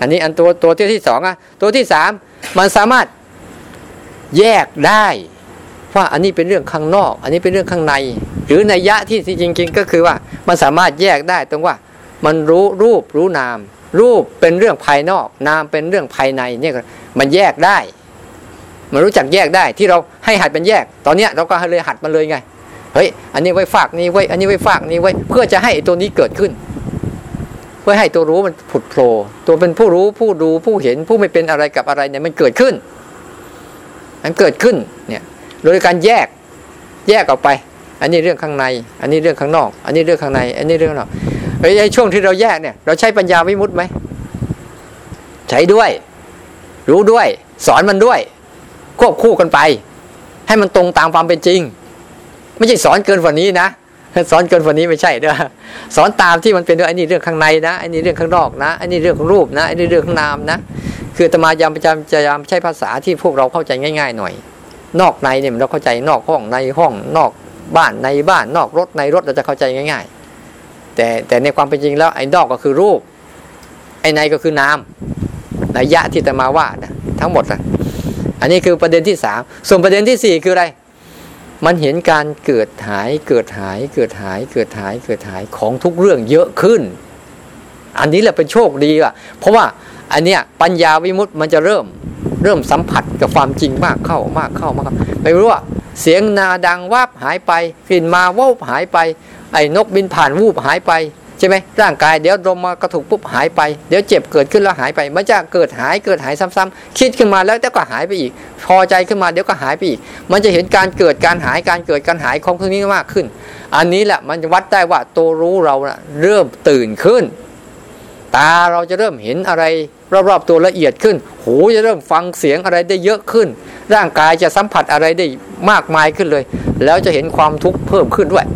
อันนี้อันตัวตัวที่ที่สองอะตัวที่สามมันสามารถแยกได้ว่าอันนี้เป็นเรื่องข้างนอก อันนี้เป็นเรื่องข้างใน หรือในยะที่จริงๆก็คือว่ามันสามารถแยกได้ตรงว่ามันรู้รูปรู้นาม รูปเป็นเรื่องภายนอก นามเป็นเรื่องภายในเนี่ยมันแยกได้ มันรู้จักแยกได้ที่เราให้หัดเป็นแยก ตอนเนี้ยเราก็เลยหัดมันเลยไงเฮ้ยอันนี้ไว้ฝากนี้ไว้ อันนี้ไว้ฝากนี้ไว้ เพื่อจะให้ตัวนี้เกิดขึ้น พื่อให้ตัวรู้มันผุดโผล่ตัวเป็นผู้รู้ผู้ดูผู้เห็นผู้ไม่เป็นอะไรกับอะไรเนี่ยมันเกิดขึ้นมันเกิดขึ้นเนี่ยโดยการแยกแยกออกไป อันนี้เรื่องข้างใน อันนี้เรื่องข้างนอก อันนี้เรื่องข้างใน อันนี้เรื่องข้างนอกไอ้ช่วงที่เราแยกเนี่ย เราใช้ปัญญาวิมุตต์ไหมใช้ด้วย รู้ด้วย สอนมันด้วย ควบคู่กันไป ให้มันตรงตามความเป็นจริง ไม่ใช่สอนเกินกว่านี้นะ สอนเกินกว่านี้ไม่ใช่เด้อสอนตามที่มันเป็นด้วยอันนี้เรื่องข้างในนะอันนี้เรื่องข้างนอกนะอันนี้เรื่องของรูปนะอันนี้เรื่องของนามนะ คือตมายามพยายามพยายามใช้ภาษาที่พวกเราเข้าใจง่าย ๆ หน่อย นอกในเนี่ยเราเข้าใจนอกห้องในห้องนอกบ้านในบ้านนอกรถในรถเราจะเข้าใจง่าย ๆ แต่แต่ในความเป็นจริงแล้วไอ้นอกก็คือรูป ไอ้ในก็คือนามนัยยะที่ตมาว่านะทั้งหมดนะอันนี้คือประเด็นที่สามส่วนประเด็นที่สี่คืออะไร มันเห็นการเกิดหายเกิดหายเกิดหายเกิดหายเกิดหายของทุกเรื่องเยอะขึ้น อันนี้แหละเป็นโชคดีอะ เพราะว่าอันเนี้ยปัญญาวิมุตต์มันจะเริ่มเริ่มสัมผัสกับความจริงมากเข้ามากเข้ามากเข้าไม่รู้ว่าเสียงนาดังวับหายไปกลิ่นมาวูบหายไป ไอ้นกบินผ่านวูบหายไป ใช่ไหมร่างกายเดี๋ยวลมมากระถูกปุ๊บหายไป เดี๋ยวเจ็บเกิดขึ้นแล้วหายไป มันจะเกิดหายเกิดหายซ้ำๆคิดขึ้นมาแล้วแต่ก็หายไปอีก พอใจขึ้นมาเดี๋ยวก็หายไปอีก มันจะเห็นการเกิดการหายการเกิดการหายของพวกนี้มากขึ้น อันนี้แหละมันจะวัดได้ว่าตัวรู้เรานะเริ่มตื่นขึ้น ตาเราจะเริ่มเห็นอะไรรอบๆตัวละเอียดขึ้น หูจะเริ่มฟังเสียงอะไรได้เยอะขึ้น ร่างกายจะสัมผัสอะไรได้มากมายขึ้นเลย แล้วจะเห็นความทุกข์เพิ่มขึ้นด้วย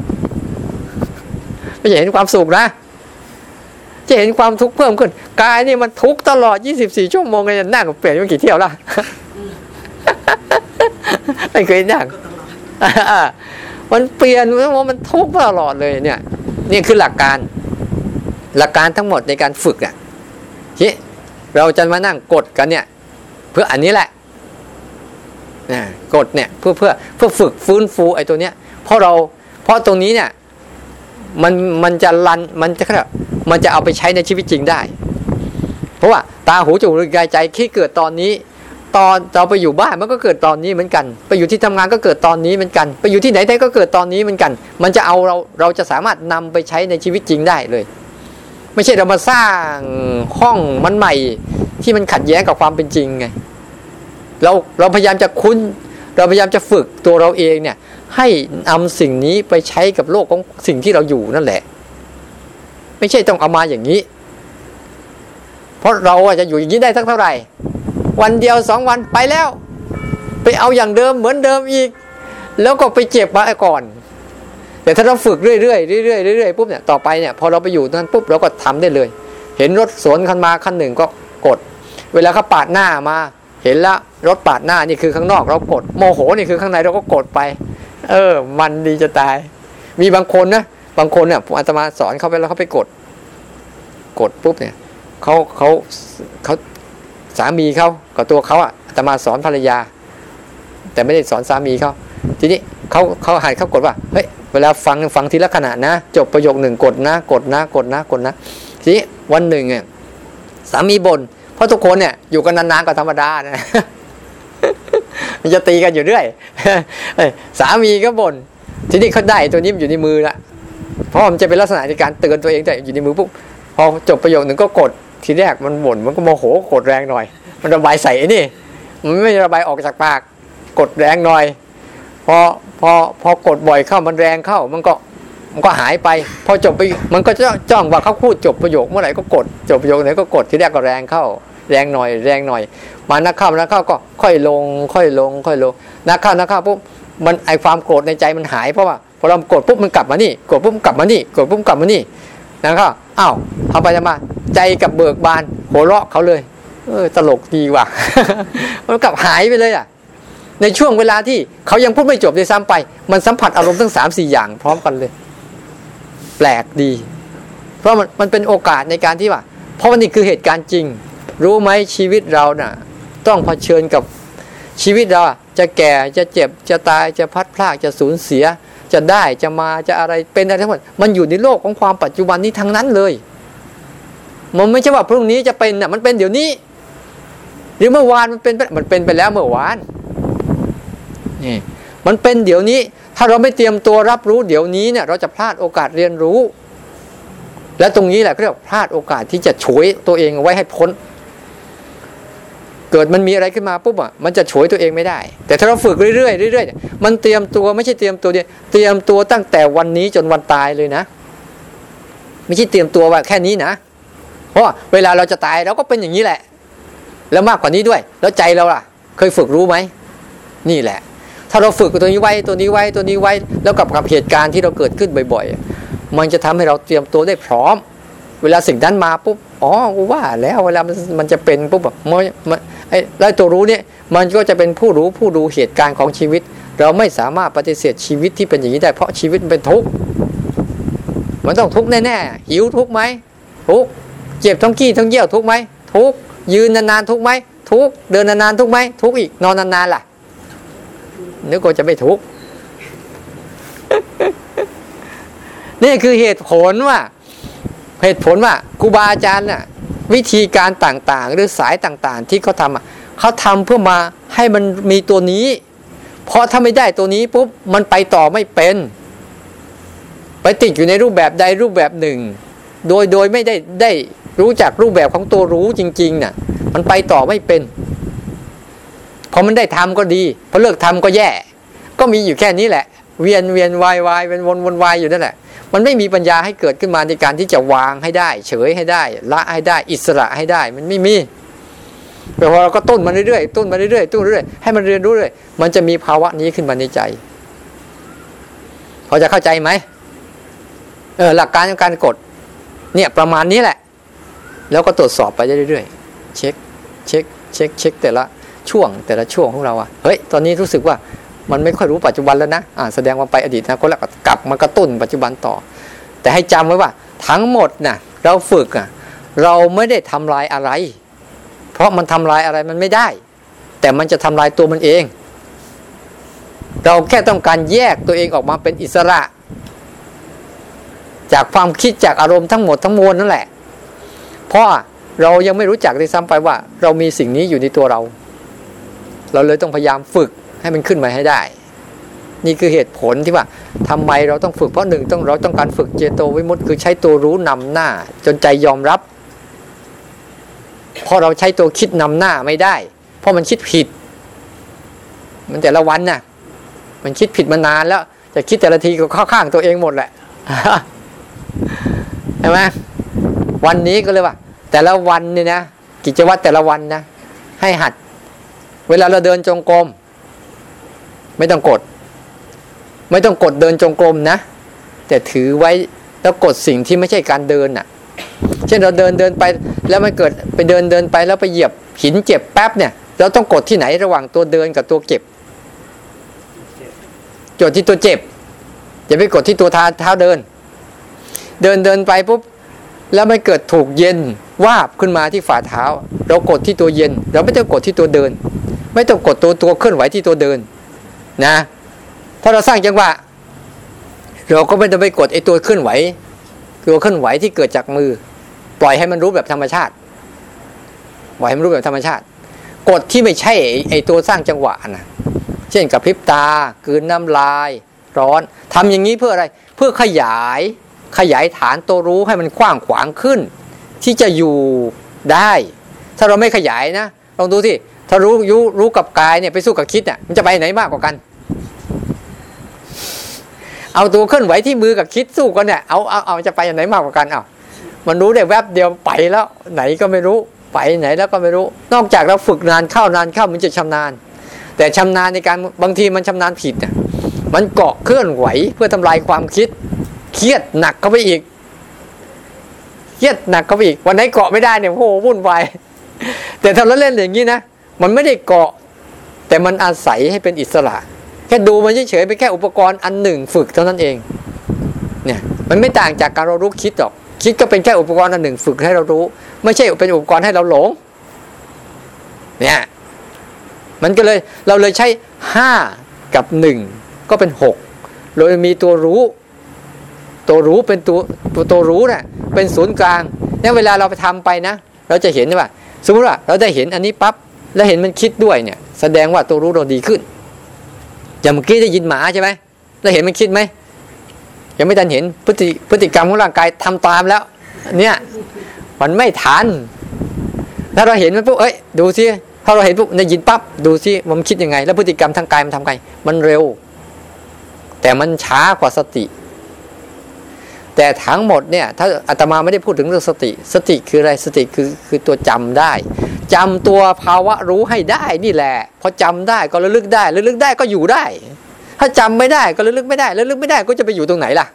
ไม่ใช่เห็นความสุขนะ จะเห็นความทุกข์เพิ่มขึ้นกายนี่มันทุกข์ตลอด 24 ชั่วโมงเลยนั่งเปลี่ยนมากี่เที่ยวละไม่เคยนั่งมันเปลี่ยนว่ามันทุกข์ตลอดเลยเนี่ย นี่คือหลักการ หลักการทั้งหมดในการฝึกอะที่เราจะมานั่งกดกันเนี่ย เพื่ออันนี้แหละกดเนี่ยเพื่อเพื่อเพื่อฝึกฟื้นฟูไอ้ตัวเนี้ยเพราะเราเพราะตรงนี้เนี่ย มันมันจะรันมันจะมันจะเอาไปใช้ในชีวิตจริงได้ เพราะว่าตาหูจมูกกายใจที่เกิดตอนนี้ ตอนเราไปอยู่บ้านมันก็เกิดตอนนี้เหมือนกัน ไปอยู่ที่ทำงานก็เกิดตอนนี้เหมือนกัน ไปอยู่ที่ไหนได้ก็เกิดตอนนี้เหมือนกัน มันจะเอาเราเราจะสามารถนำไปใช้ในชีวิตจริงได้เลย ไม่ใช่เรามาสร้างห้องมันใหม่ที่มันขัดแย้งกับความเป็นจริงไงเราเราพยายามจะคุ้น เราพยายามจะฝึกตัวเราเองเนี่ย ให้นำสิ่งนี้ไปใช้กับโลกของสิ่งที่เราอยู่นั่นแหละ ไม่ใช่ต้องเอามาอย่างนี้ เพราะเราจะอยู่อย่างนี้ได้สักเท่าไหร่ วันเดียวสองวันไปแล้ว ไปเอาอย่างเดิมเหมือนเดิมอีก แล้วก็ไปเจ็บมาก่อนแต่ถ้าเราฝึกเรื่อยๆเรื่อยๆเรื่อยๆปุ๊บเนี่ยต่อไปเนี่ยพอเราไปอยู่นั้นปุ๊บเราก็ทำได้เลย เห็นรถสวนคันมาคันหนึ่งก็กด เวลาเขาปาดหน้ามา เห็นแล้วรถปาดหน้านี่คือข้างนอกเรากดโมโหนี่คือข้างในเราก็กดไป เออ มันดีจะตาย มีบางคนนะบางคนเนี่ยอาตมาสอนเขาไปแล้วเขาไปกด กดปุ๊บเนี่ยเขาเขาเขาสามีเขากับตัวเขาอะแต่มาสอนภรรยา แต่ไม่ได้สอนสามีเขาทีนี้เขาเขาหันเขากดว่าเฮ้ยเวลาฟังฟังทีละขณะนะ จบประโยคหนึ่งกดนะ กดนะ กดนะกดนะทีนี้วันหนึ่งเนี่ยสามีบน่น ราะทุกคนเนี่ยอยู่กันนานๆก็ธรรมดานะมันจะตีกันอยู่เรื่อยสามีก็บน่นทีนี้เขาได้ตัวนี้มอยู่ในมือละเพราะมันจะเป็นลักษณะในการเตือนตัวเองแต่อยู่ในมือปุ๊บพอจบประโยคหนึ่งก็กด ทีแรกมันบ่นมันก็โมโหกดแรงหน่อย มันระบายใส่นี่ มันไม่ระบายออกจากปาก กดแรงหน่อยพอพอพอกดบ่อยเข้ามันแรงเข้า มันก็มันก็หายไป พอจบไปมันก็จะจ้องว่าเขาพูดจบประโยคเมื่อไหร่ก็กด จบประโยคไหนก็กดทีแรกก็แรงเข้า แรงหน่อย แรงหน่อย มานักเข้านักเข้าก็ค่อยลง ค่อยลง ค่อยลงนักเข้านักเข้าปุ๊บมันไอความโกรธในใจมันหายเพราะว่าพอเราโกดปุ๊บมันกลับมานี่โกดปุ๊บกลับมานี่โกดปุ๊บกลับมานี่นะครับอ้าวทำไปทำมาใจกับเบิกบานหัวเราะเขาเลย เออตลกดีว่ะมันกลับหายไปเลยอะ ในช่วงเวลาที่เขายังพูดไม่จบเลยซ้ำไป มันสัมผัสอารมณ์ทั้งสามสี่อย่างพร้อมกันเลย แปลกดี เพราะมันมันเป็นโอกาสในการที่ว่า เพราะมันนี่คือเหตุการณ์จริง รู้ไหมชีวิตเราน่ะ ต้องเผชิญกับชีวิตเราจะแก่จะเจ็บจะตายจะพัดพลากจะสูญเสีย จะได้จะมาจะอะไรเป็นอะไรทั้งหมดมันอยู่ในโลกของความปัจจุบันนี้ทั้งนั้นเลย มันไม่ใช่ว่าพรุ่งนี้จะเป็นน่ะมันเป็นเดี๋ยวนี้ หรือเมื่อวานมันเป็นมันเป็นไปแล้วเมื่อวานนี่มันเป็นเดี๋ยวนี้ ถ้าเราไม่เตรียมตัวรับรู้เดี๋ยวนี้เนี่ย เราจะพลาดโอกาสเรียนรู้ และตรงนี้แหละเรียกพลาดโอกาสที่จะฉวยตัวเองไว้ให้พ้น เกิดมันมีอะไรขึ้นมาปุ๊บอะมันจะฉวยตัวเองไม่ได้ แต่ถ้าเราฝึกเรื่อยๆเรื่อยๆมันเตรียมตัวไม่ใช่เตรียมตัวเดียวเตรียมตัวตั้งแต่วันนี้จนวันตายเลยนะ ไม่ใช่เตรียมตัวว่าแค่นี้นะ เพราะเวลาเราจะตายเราก็เป็นอย่างนี้แหละ แล้วมากกว่านี้ด้วย แล้วใจเราล่ะ เคยฝึกรู้ไหมนี่แหละ ถ้าเราฝึกตัวนี้ไว้ตัวนี้ไว้ตัวนี้ไว้ แล้วกับกับเหตุการณ์ที่เราเกิดขึ้นบ่อย ๆ มันจะทำให้เราเตรียมตัวได้พร้อม เวลาสิ่งนั้นมาปุ๊บอ๋อว่าแล้วเวลามันมันจะเป็นปุ๊บแบบมัน ไอ้ตัวรู้เนี่ยมันก็จะเป็นผู้รู้ผู้ดูเหตุการณ์ของชีวิต เราไม่สามารถปฏิเสธชีวิตที่เป็นอย่างนี้ได้เพราะชีวิตมันเป็นทุกข์มันต้องทุกข์แน่ๆหิวทุกข์ไหมทุกข์เจ็บท้องกี้ท้องเยี่ยวทุกข์ไหมทุกข์ยืนนานๆทุกข์ไหมทุกข์เดินนานๆทุกข์ไหมทุกข์อีกนอนนานๆล่ะนึกว่าจะไม่ทุกข์นี่คือเหตุผลว่า เหตุผลว่าครูบาอาจารย์น่ะ วิธีการต่างๆ หรือสายต่างๆ ที่เขาทำเขาทำเพื่อมาให้มันมีตัวนี้ เพราะถ้าไม่ได้ตัวนี้ปุ๊บมันไปต่อไม่เป็น ไปติดอยู่ในรูปแบบใดรูปแบบหนึ่ง โดยโดยไม่ได้ได้รู้จักรูปแบบของตัวรู้จริงๆน่ะมันไปต่อไม่เป็นพอมันได้ทำก็ดีพอเลิกทำก็แย่ ก็มีอยู่แค่นี้แหละ เวียนเวียนวายวายเป็นวนวนวายอยู่นั่นแหละ มันไม่มีปัญญาให้เกิดขึ้นมาในการที่จะวางให้ได้ เฉยให้ได้ ละให้ได้ อิสระให้ได้ มันไม่มีแต่พอเราก็ต้นมาเรื่อยๆต้นมาเรื่อยๆต้นเรื่อยๆให้มันเรียนรู้เรื่อยมันจะมีภาวะนี้ขึ้นมาในใจพอจะเข้าใจไหมเออหลักการของการกด เนี่ยประมาณนี้แหละ แล้วก็ตรวจสอบไปเรื่อยๆเช็คเช็คเช็คเช็คแต่ละช่วงแต่ละช่วงของเราอะเฮ้ยตอนนี้รู้สึกว่า มันไม่ค่อยรู้ปัจจุบันแล้วนะอ่าแสดงว่าไปอดีตนะก็แล้วกลับมากระตุ้นปัจจุบันต่อ แต่ให้จำไว้ว่า ทั้งหมดนะ่ะเราฝึกอะเราไม่ได้ทำลายอะไร เพราะมันทำลายอะไรมันไม่ได้ แต่มันจะทำลายตัวมันเอง เราแค่ต้องการแยกตัวเองออกมาเป็นอิสระ จากความคิดจากอารมณ์ทั้งหมดทั้งมวลนั่นแหละ เพราะเรายังไม่รู้จักเลยซ้ำไปว่า เรามีสิ่งนี้อยู่ในตัวเรา เราเลยต้องพยายามฝึก ให้มันขึ้นมาให้ได้ นี่คือเหตุผลที่ว่าทำไมเราต้องฝึกเพราะหนึ่งต้องเราต้องการฝึกเจโตวิมุตต์คือใช้ตัวรู้นำหน้า จนใจยอมรับพราะเราใช้ตัวคิดนำหน้าไม่ได้ เพราะมันคิดผิด มันแต่ละวันน่ะ มันคิดผิดมานานแล้วจะคิดแต่ละทีก็เข้าข้างตัวเองหมดแหละใช่ไหมวันนี้ก็เลยว่า แต่ละวันเนี่ยนะกิจวัตรแต่ละวันนะให้หัด เวลาเราเดินจงกรม ไม่ต้องกด ไม่ต้องกดเดินจงกรมนะ แต่ถือไว้แล้วกดสิ่งที่ไม่ใช่การเดินน่ะ เช่นเราเดินเดินไป แล้วมันเกิดไปเดินเดินไปแล้วไปเหยียบหินเจ็บแป๊บเนี่ย เราต้องกดที่ไหนระหว่างตัวเดินกับตัวเก็บจดที่ตัวเจ็บอย่าไปกดที่ตัวเท้าเท้าเดิน เดินเดินไปปุ๊บแล้วมันเกิดถูกเย็นวาบขึ้นมาที่ฝ่าเท้า เรากดที่ตัวเย็น เราไม่ต้องกดที่ตัวเดิน ไม่ต้องกดตัวตัวเคลื่อนไหวที่ตัวเดิน นะ ถ้าเราสร้างจังหวะ เราก็ไม่ต้องไปกดไอ้ตัวเคลื่อนไหวตัวเคลื่อนไหวที่เกิดจากมือ ปล่อยให้มันรู้แบบธรรมชาติปล่อยให้มันรู้แบบธรรมชาติ กดที่ไม่ใช่ไอ้ตัวสร้างจังหวะนะเช่นกับพริบตากืนน้ำลาย ร้อนทำอย่างนี้เพื่ออะไร เพื่อขยายขยายฐานตัวรู้ให้มันกว้างขวางขึ้น ที่จะอยู่ได้ ถ้าเราไม่ขยายนะลองดูที่ ถ้ารู้ยุรู้กับกายเนี่ยไปสู้กับคิดเนี่ยมันจะไปไหนมากกว่ากัน เอาตัวเคลื่อนไหวที่มือกับคิดสู้กันเนี่ยเอาเอาเอาจะไปไหนมากกว่ากันเอามันรู้ได้แวบเดียวไปแล้ว ไหนก็ไม่รู้ไปไหนแล้วก็ไม่รู้ นอกจากเราฝึกนานเข้านานเข้ามันจะชำนาญ แต่ชำนาญในการบางทีมันชำนาญผิดเนี่ยมันเกาะเคลื่อนไหวเพื่อทำลายความคิด เครียดหนักเข้าไปอีกเครียดหนักเข้าไปอีก วันไหนเกาะไม่ได้เนี่ยโอ้โหวุ่นวายแต่ถ้าเราเล่นอย่างนี้นะ มันไม่ได้เกาะ แต่มันอาศัยให้เป็นอิสระ แค่ดูมันเฉยๆเป็นแค่อุปกรณ์อันหนึ่งฝึกเท่านั้นเอง เนี่ยมันไม่ต่างจากการเรารู้คิดหรอก คิดก็เป็นแค่อุปกรณ์อันหนึ่งฝึกให้เรารู้ ไม่ใช่เป็นอุปกรณ์ให้เราหลง เนี่ยมันก็เลยเราเลยใช้ห้ากับหนึ่งก็เป็นหกโดยมีตัวรู้ ตัวรู้เป็นตัวตัวรู้นะ่ะเป็นศูนย์กลางเนี่ยเวลาเราไปทำไปนะ เราจะเห็นว่า สมมติว่าเราได้เห็นอันนี้ปั๊บ แล้วเห็นมันคิดด้วยเนี่ย แสดงว่าตัวรู้เราดีขึ้น อย่างเมื่อกี้ได้ยินหมาใช่ไหมแล้วเห็นมันคิดไหมยังไม่ทันเห็นพฤติพฤติกรรมของร่างกายทำตามแล้ว เนี่ย มันไม่ทันถ้าเราเห็นมันปุ๊บเอ้ยดูซิถ้าเราเห็นปุ๊บได้ยินปั๊บดูซิมันคิดยังไง แล้วพฤติกรรมทางกายมันทำไงมันเร็ว แต่มันช้ากว่าสติ แต่ทั้งหมดเนี่ยถ้าอาตมาไม่ได้พูดถึงเรื่องสติ สติคืออะไรสติคือคือตัวจำได้จำตัวภาวะรู้ให้ได้นี่แหละพอจำได้ก็ระลึกได้ระลึกได้ก็อยู่ได้ ถ้าจำไม่ได้ก็ระลึกไม่ได้ระลึกไม่ได้ก็จะไปอยู่ตรงไหนล่ะ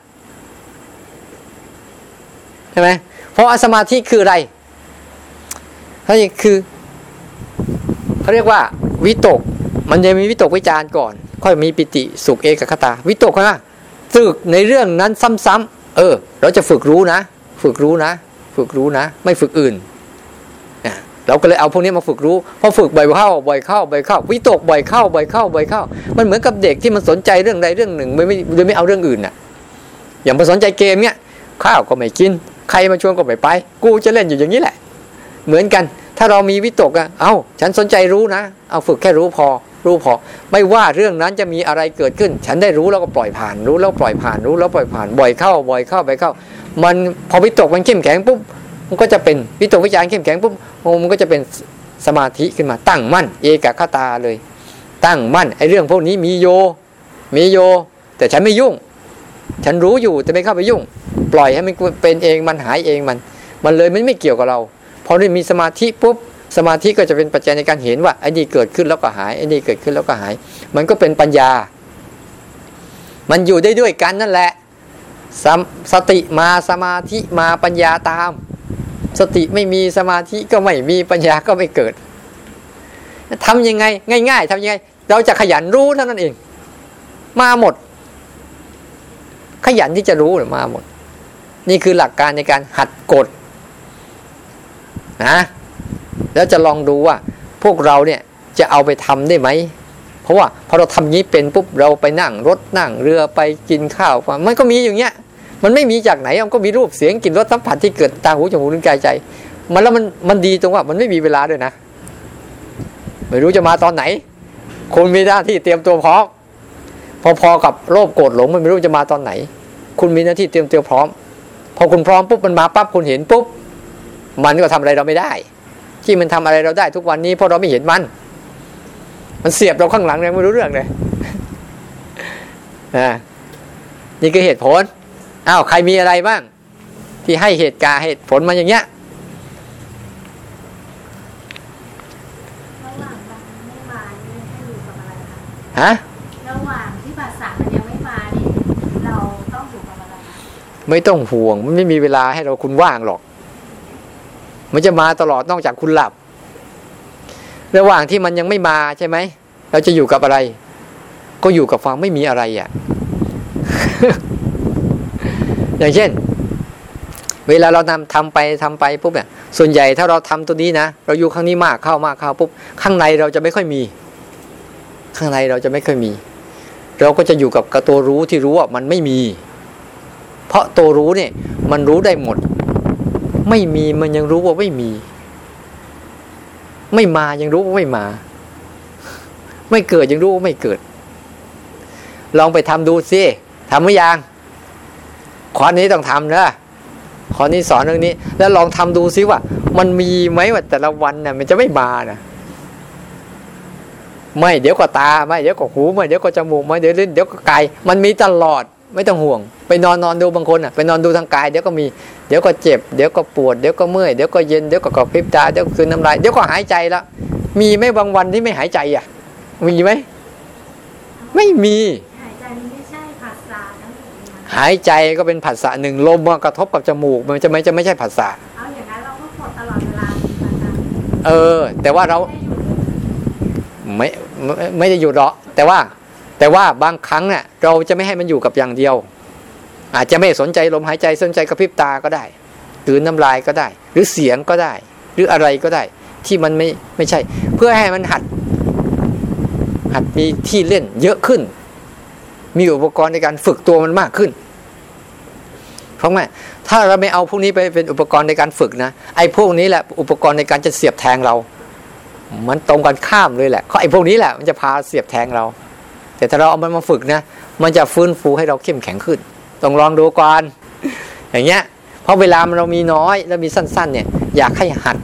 ใช่ไหมเพราะสมาธิคืออะไรเขาคือเขาเรียกว่าวิตก มันจะมีวิตกวิจารก่อน ค่อยมีปิติสุขเอกคตา วิตกนะฝึกในเรื่องนั้นซ้ำๆ เออ เราจะฝึกรู้นะ ฝึกรู้นะ ฝึกรู้นะ ไม่ฝึกอื่นเราก็เลยเอาพวกนี้มาฝึกรู้พอฝึกบ่อยเข้าบ่อยเข้าบ่อยเข้า วิตกบ่อยเข้าบ่อยเข้าบ่อยเข้า มันเหมือนกับเด็กที่มันสนใจเรื่องใดเรื่องหนึ่งไม่ไม่โดยไม่เอาเรื่องอื่นน่ะ อย่างมาสนใจเกมเนี้ยข้าวก็ไม่กิน ใครมาชวนก็ไม่ไป กูจะเล่นอยู่อย่างนี้แหละ เหมือนกัน ถ้าเรามีวิตกอะเอาฉันสนใจรู้นะ เอาฝึกแค่รู้พอ รู้พอ ไม่ว่าเรื่องนั้นจะมีอะไรเกิดขึ้น ฉันได้รู้แล้วก็ปล่อยผ่าน รู้แล้วปล่อยผ่านรู้แล้วปล่อยผ่านบ่อยเข้าบ่อยเข้าบ่อยเข้า มันพอวิตกมันเข้มแข็งปุ๊บมันก็จะเป็นวิตกวิจารเข้มแข็งปุ๊บมันก็จะเป็นสมาธิขึ้นมาตั้งมั่น เอกคตาเลย ตั้งมั่นไอ้เรื่องพวกนี้มีโย มีโย แต่ฉันไม่ยุ่ง ฉันรู้อยู่แต่ไม่เข้าไปยุ่ง ปล่อยให้มันเป็นเองมันหายเองมัน มันเลยมันไม่เกี่ยวกับเราพอได้มีสมาธิปุ๊บ สมาธิก็จะเป็นปัจจัยในการเห็นว่าไอ้นี่เกิดขึ้นแล้วก็หายไอ้นี่เกิดขึ้นแล้วก็หาย มันก็เป็นปัญญา มันอยู่ได้ด้วยกันนั่นแหละสสติมาสมาธิมาปัญญาตาม สติไม่มีสมาธิก็ไม่มีปัญญาก็ไม่เกิดทำยังไง ง่าย ๆทำยังไง เราจะขยันรู้เท่านั้นเอง มาหมด ขยันที่จะรู้มาหมด นี่คือหลักการในการหัดกดนะ แล้วจะลองดูว่าพวกเราเนี่ยจะเอาไปทำได้ไหม เพราะว่าพอเราทำนี้เป็นปุ๊บเราไปนั่งรถนั่งเรือไปกินข้าวมันก็มีอย่างเงี้ย มันไม่มีจากไหนมันก็มีรูปเสียงกลิ่นรสสัมผัสที่เกิดตาหูจมูกลิ้นกายใจ มันแล้วมันมันดีตรงว่ามันไม่มีเวลาด้วยนะ ไม่รู้จะมาตอนไหน คุณมีหน้าที่เตรียมตัวพร้อมพอๆกับโลภโกรธหลงมันไม่รู้จะมาตอนไหน คุณมีหน้าที่เตรียมตัวพร้อม พอคุณพร้อมปุ๊บมันมาปั๊บคุณเห็นปุ๊บมันก็ทำอะไรเราไม่ได้ ที่มันทำอะไรเราได้ทุกวันนี้เพราะเราไม่เห็นมัน มันเสียบเราข้างหลังเลยไม่รู้เรื่องเลยอ่านี่คือเหตุผลอ้าวใครมีอะไรบ้าง ที่ให้เหตุการณ์เหตุผลมาอย่างเงี้ยฮะระหว่างที่ภาษามันยังไม่มาเนี่ยเราต้องอยู่กับอะไรไม่ต้องห่วงมันไม่มีเวลาให้เราคุณว่างหรอก มันจะมาตลอดนอกจากคุณหลับ ระหว่างที่มันยังไม่มาใช่ไหม เราจะอยู่กับอะไร ก็อยู่กับความไม่มีอะไรอะ่ะ อย่างเช่น เวลาเราทำทำไปทำไปปุ๊บเนี่ย ส่วนใหญ่ถ้าเราทำตัวนี้นะ เราอยู่ข้างนี้มากเข้ามากเข้าปุ๊บ ข้างในเราจะไม่ค่อยมี ข้างในเราจะไม่เคยมี เราก็จะอยู่กับกับตัวรู้ที่รู้ว่ามันไม่มี เพราะตัวรู้เนี่ย มันรู้ได้หมด ไม่มีมันยังรู้ว่าไม่มี ไม่มายังรู้ว่าไม่มา ไม่เกิดยังรู้ว่าไม่เกิด ลองไปทำดูสิทำหรือยังข้อนี้ต้องทำนะข้อนี้สอนเรื่องนี้ แล้วลองทำดูซิว่า มันมีไหมว่าแต่ละวันนี่ยมันจะไม่มานะไม่เดี๋ยวก็ตาไม่เดี๋ยวก็หูไม่เดี๋ยวก็จมูกไม่เดี๋ยวลิ้นเดี๋ยวก็กายมันมีตลอดไม่ต้องห่วง ไปนอนนอนดูบางคนอะไปนอนดูทางกายเดี๋ยวก็มี เดี๋ยวก็เจ็บ เดี๋ยวก็ปวด เดี๋ยวก็เมื่อย เดี๋ยวก็เย็น เดี๋ยวก็กระพริบตา เดี๋ยวคืนน้ำลาย เดี๋ยวก็หายใจแล้วมีไหมบางวันที่ไม่หายใจอะ มีไหม ไม่มี หายใจไม่ใช่ผัสสะหายใจก็เป็นผัสสะหนึ่งลมมากระทบกับจมูก มันจะไม่จะไม่ใช่ผัสสะเอาอย่างนั้นเราก็กดตลอดเวลาเออ แต่ว่าเราไม่ไม่ได้หยุดหรอกแต่ว่าแต่ว่าบางครั้งเนี่ยเราจะไม่ให้มันอยู่กับอย่างเดียว อาจจะไม่สนใจลมหายใจสนใจกระพริบตาก็ได้ตื่นน้ำลายก็ได้ หรือเสียงก็ได้ หรืออะไรก็ได้ ที่มันไม่ไม่ใช่ เพื่อให้มันหัด หัดมีที่เล่นเยอะขึ้น มีอุปกรณ์ในการฝึกตัวมันมากขึ้น เพราะไงถ้าเราไม่เอาพวกนี้ไปเป็นอุปกรณ์ในการฝึกนะไอ้พวกนี้แหละอุปกรณ์ในการจะเสียบแทงเรา มันตรงกันข้ามเลยแหละเขาไอ้พวกนี้แหละมันจะพาเสียบแทงเรา แต่ถ้าเราเอามันมาฝึกนะมันจะฟื้นฟูให้เราเข้มแข็งขึ้น ต้องลองดูก่อนอย่างเงี้ยเพราะเวลามันเรามีน้อยแล้วมีสั้น ๆ เนี่ยอยากให้หัด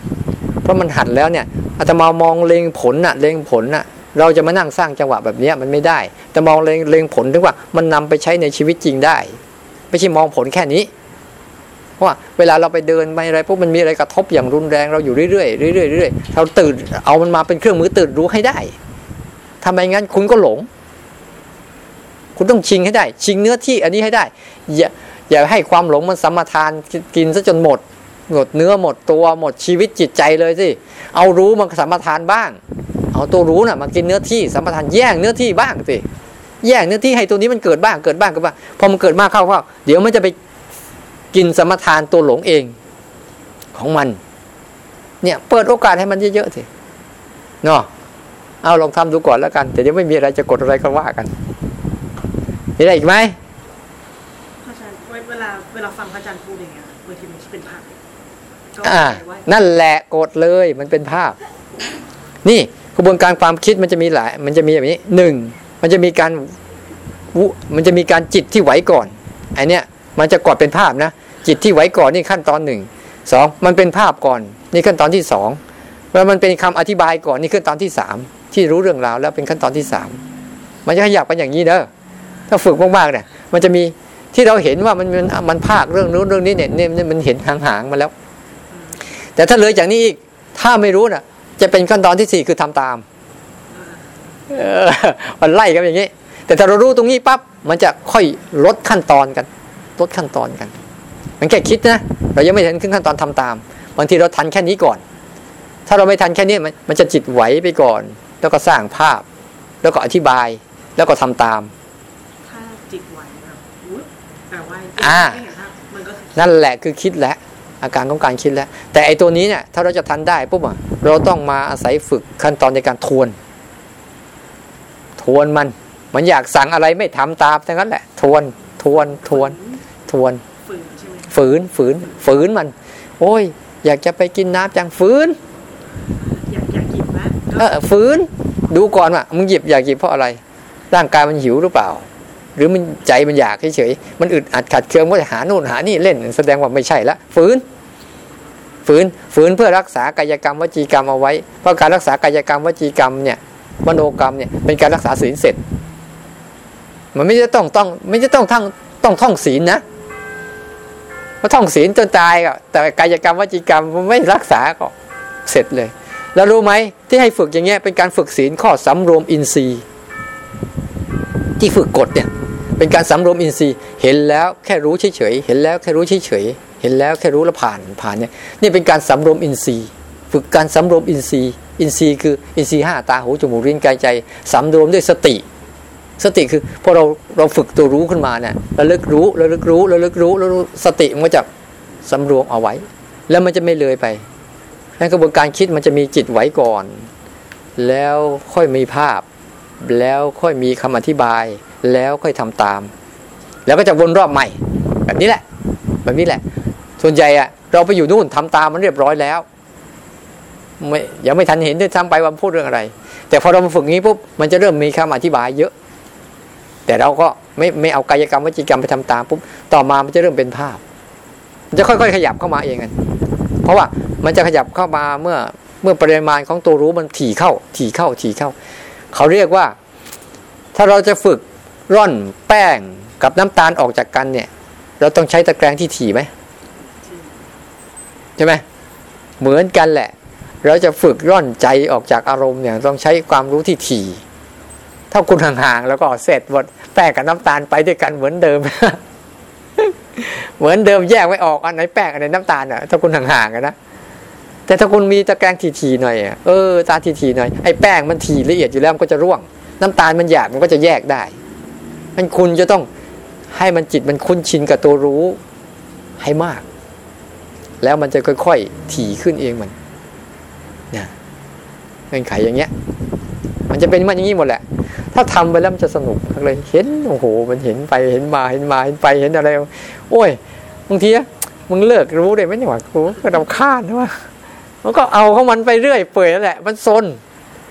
เพราะมันหัดแล้วเนี่ยอาจะมามองเล็งผลน่ะเล็งผลน่ะเราจะมานั่งสร้างจังหวะแบบนี้มันไม่ได้ แต่มองเล็งเล็งผลถึงว่ามันนำไปใช้ในชีวิตจริงได้ ไม่ใช่มองผลแค่นี้เพราะว่าเวลาเราไปเดินไปอะไรพวกมันมีอะไรกระทบอย่างรุนแรงเราอยู่เรื่อยๆเรื่อยๆเรื่อยๆเราตื่นเอามันมาเป็นเครื่องมือตื่นรู้ให้ได้ทำไมงั้นคุณก็หลง คุณต้องชิงให้ได้ ชิงเนื้อที่อันนี้ให้ได้ อย่าอย่าให้ความหลงมันสัมมาทานกินซะจนหมด หมดเนื้อหมดตัวหมดชีวิตจิตใจเลยสิเอารู้มันสัมมาทานบ้าง เอาตัวรู้น่ะมากินเนื้อที่สัมมาทานแย่งเนื้อที่บ้างสิแย่งเนื้อที่ให้ตัวนี้มันเกิดบ้างเกิดบ้างก็บ้างพอมันเกิดมากเข้าเข้าเดี๋ยวมันจะไปกินสมทานตัวหลงเองของมัน เนี่ยเปิดโอกาสให้มันเยอะๆสิเนาะเอาลองทำดูก่อนแล้วกันแต่ยังไม่มีอะไรจะกดอะไรก็ว่ากัน มีอะไรอีกไหมอาจารย์เวลาเวลาฟังพระอาจารย์พูดอย่างเงี้ยบางทีมันเป็นภาพอ่านั่นแหละกดเลยมันเป็นภาพ นี่กระบวนการความคิดมันจะมีหลาย มันจะมีแบบนี้หนึ่งมันจะมีการมันจะมีการจิตที่ไหวก่อนไอเนี้ยมันจะกอดเป็นภาพนะ จิตที่ไว้ก่อนนี่ขั้นตอนหนึ่งสองมันเป็นภาพก่อน นี่ขั้นตอนที่สองแล้วมันเป็นคำอธิบายก่อนนี่ขั้นตอนที่สามที่รู้เรื่องราวแล้วเป็นขั้นตอนที่สามมันจะขยับไปอย่างนี้เด้อ ถ้าฝึกมากๆเนี่ย มันจะมีที่เราเห็นว่ามันมันมันภาคเรื่องนู้นเรื่องนี้เนี่ยเนี่ยเนี่ยมันเห็นห่างๆมาแล้ว แต่ถ้าเลยจากนี้อีกถ้าไม่รู้น่ะ จะเป็นขั้นตอนที่สี่คือทำตามเออมันไล่กันอย่างนี้ แต่ถ้าเรารู้ตรงนี้ปั๊บมันจะค่อยลดขั้นตอนกัน ลดขั้นตอนกัน มันแค่คิดนะเรายังไม่ถึงขึ้นขั้นตอนทำตาม บางทีเราทันแค่นี้ก่อน ถ้าเราไม่ทันแค่นี้มันมันจะจิตไหวไปก่อน แล้วก็สร้างภาพ แล้วก็อธิบายแล้วก็ทำตาม ถ้าจิตไหวแบบอุ๊ยแต่ว่า อ่าไม่เห็นภาพมันก็คือนั่นแหละคือคิดแล้วอาการของการคิดแล้ว แต่ไอตัวนี้เนี่ยถ้าเราจะทันได้ปุ๊บอะเราต้องมาอาศัยฝึกขั้นตอนในการทวน ทวนมัน มันอยากสั่งอะไรไม่ทำตามทั้งนั้นแหละ ทวน ทวน ทวน ทวนฝืนใช่ไหมฝืน ฝืน ฝืนมัน โอ้ย อยากจะไปกินน้ำจังฝืน อยากอยากหยิบนะเออฝืน ดูก่อนว่ามึงหยิบอยากหยิบเพราะอะไร ร่างกายมันหิวหรือเปล่า หรือมันใจมันอยากเฉยๆมันอึดอัดขัดเคืองว่าจะหาโน่นหานี่เล่น แสดงว่าไม่ใช่ละฝืนฝืนฝืนเพื่อรักษากายกรรมวจีกรรมเอาไว้ เพราะการรักษากายกรรมวจีกรรมเนี่ยมโนกรรมเนี่ยเป็นการรักษาศีลเสร็จ มันไม่จะต้องต้องไม่จะต้องทั้งต้องท่องศีลนะเพราท่องศีลจนตายก็แต่กายกรรมวจีกรรมมันไม่รักษาก็เสร็จเลย แล้วรู้ไหมที่ให้ฝึกอย่างเงี้ยเป็นการฝึกศีลข้อสำรวมอินทรีย์ ที่ฝึกกฎเนี่ยเป็นการสำรวมอินทรีย์เห็นแล้วแค่รู้เฉยๆเห็นแล้วแค่รู้เฉยๆเห็นแล้วแค่รู้แล้วผ่านผ่านเนี่ยนี่เป็นการสำรวมอินทรีย์ ฝึกการสำรวมอินทรีย์ อินทรีย์คืออินทรีย์ห้าตาหูจมูกลิ้นกายใจสำรวมด้วยสติ สติคือพอเราเราฝึกตัวรู้ขึ้นมาเนี่ยระลึกรู้ระลึกรู้ระลึกรู้แล้วรู้สติมันก็จะสำรวมเอาไว้ แล้วมันจะไม่เลยไปในกระบวนการคิดมันจะมีจิตไหวก่อน แล้วค่อยมีภาพ แล้วค่อยมีคำอธิบาย แล้วค่อยทำตาม แล้วก็จะวนรอบใหม่ แบบนี้แหละ แบบนี้แหละ ส่วนใหญ่อะเราไปอยู่นู่นทำตามมันเรียบร้อยแล้วไม่ยังไม่ทันเห็นด้วยซ้ำไปว่าพูดเรื่องอะไร แต่พอเรามาฝึกงี้ปุ๊บมันจะเริ่มมีคำอธิบายเยอะ แต่เราก็ไม่ไม่เอากายกรรมวจีกรรมไปทำตามปุ๊บต่อมามันจะเริ่มเป็นภาพมันจะค่อยๆขยับเข้ามาเองกันเพราะว่ามันจะขยับเข้ามาเมื่อเมื่อปริมาณของตัวรู้มันถี่เข้า ถี่เข้าถี่เข้า เขาเรียกว่า ถ้าเราจะฝึกร่อนแป้งกับน้ำตาลออกจากกันเนี่ย เราต้องใช้ตะแกรงที่ถี่ไหมใช่ไหมเหมือนกันแหละ เราจะฝึกร่อนใจออกจากอารมณ์เนี่ยต้องใช้ความรู้ที่ถี่ถ้าคุณห่างๆแล้วก็เสร็จหมดแป้งกับน้ำตาลไปด้วยกันเหมือนเดิม เหมือนเดิมแยกไม่ออกอันไหนแป้งอันไหนน้ำตาลอะถ้าคุณห่างๆอะนะ แต่ถ้าคุณมีตะแกรงถี่ๆหน่อยเออตาถี่ๆหน่อยไอ้แป้งมันถี่ละเอียดอยู่แล้วมันก็จะร่วง น้ำตาลมันหยาบมันก็จะแยกได้มันคุณจะต้องให้มันจิตมันคุ้นชินกับตัวรู้ให้มาก แล้วมันจะค่อยๆถี่ขึ้นเองมันนะเงื่อนไขอย่างเงี้ย มันจะเป็นมันอย่างนี้หมดแหละ ถ้าทำไปแล้วมันจะสนุกเลยเห็นโอ้โห มันเห็นไปเห็นมาเห็นมาเห็นไปเห็นอะไร โอ้ยบางทีมึงเลิกรู้เลยไหมเนี่ยว่ากูก็ดำคาญนะว่า มันก็เอาของมันไปเรื่อยเปื่อยนั่นแหละ มันซน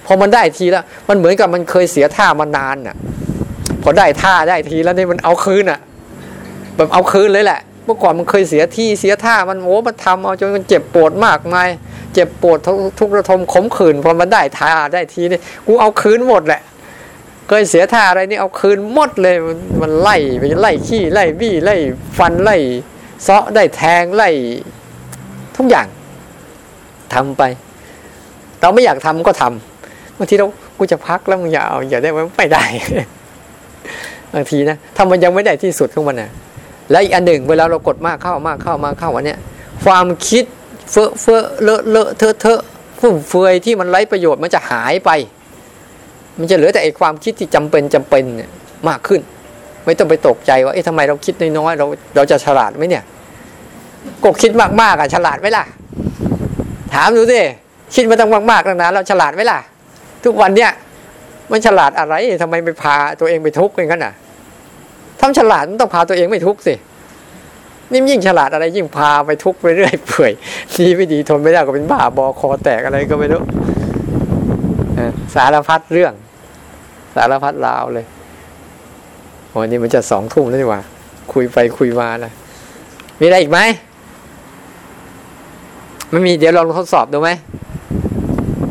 พอมันได้ทีแล้ว มันเหมือนกับมันเคยเสียท่ามานานน่ะ พอได้ท่าได้ทีแล้วนี่มันเอาคืนอะ แบบเอาคืนเลยแหละ เมื่อก่อนมันเคยเสียที่เสียท่ามันโอ้มันทำเอาจนมันเจ็บปวดมากมายเจ็บปวดทุกกระทมขมขื่นพอมันได้ท่าได้ทีนี่กูเอาคืนหมดแหละเคยเสียท่าอะไรนี่เอาคืนหมดเลยมันมันไล่ไปไล่ขี้ไล่บี้ไล่ฟันไล่เซาะได้แทงไล่ทุกอย่าง ทำไป เราไม่อยากทำก็ทำบางทีเรากูจะพักแล้วมึงอย่าเอาอย่าได้ไม่ได้บางทีนะถ้ามันยังไม่ได้ที่สุดของมันนะแล้วอีกอันหนึ่งเวลาเรากดมากเข้ามากเข้ามากเข้าวันเนี้ยความคิดเฟ้อเฟ้อเลอะเลอะเทอะเทอะฟุ่มเฟือยที่มันไร้ประโยชน์มันจะหายไป มันจะเหลือแต่ไอ้ความคิดที่จำเป็นจำเป็นเนี่ยมากขึ้น ไม่ต้องไปตกใจว่าเอ๊ะทำไมเราคิดน้อยๆเราเราจะฉลาดไหมเนี่ยกคิดมากๆอะฉลาดไหมล่ะ ถามดูสิคิดมาตั้งมากๆตั้งนานเราฉลาดไหมล่ะ ทุกวันเนี่ยมันฉลาดอะไรทำไมไปพาตัวเองไปทุกข์อย่างนั้นอะทำฉลาดมันต้องพาตัวเองไม่ทุกข์สินี่ยิ่งฉลาดอะไรยิ่งพาไปทุกข์ไปเรื่อยเปื่อยดีไม่ดีทนไม่ได้ก็เป็นบ้าบอคอแตกอะไรก็ไม่รู้สารพัดเรื่อง สารพัดราวเลยโอ้นี่มันจะสองทุ่มแล้วนี่ว่า คุยไปคุยมานะมีอะไรอีกไหม ไม่มีเดี๋ยวลองทดสอบดูไหม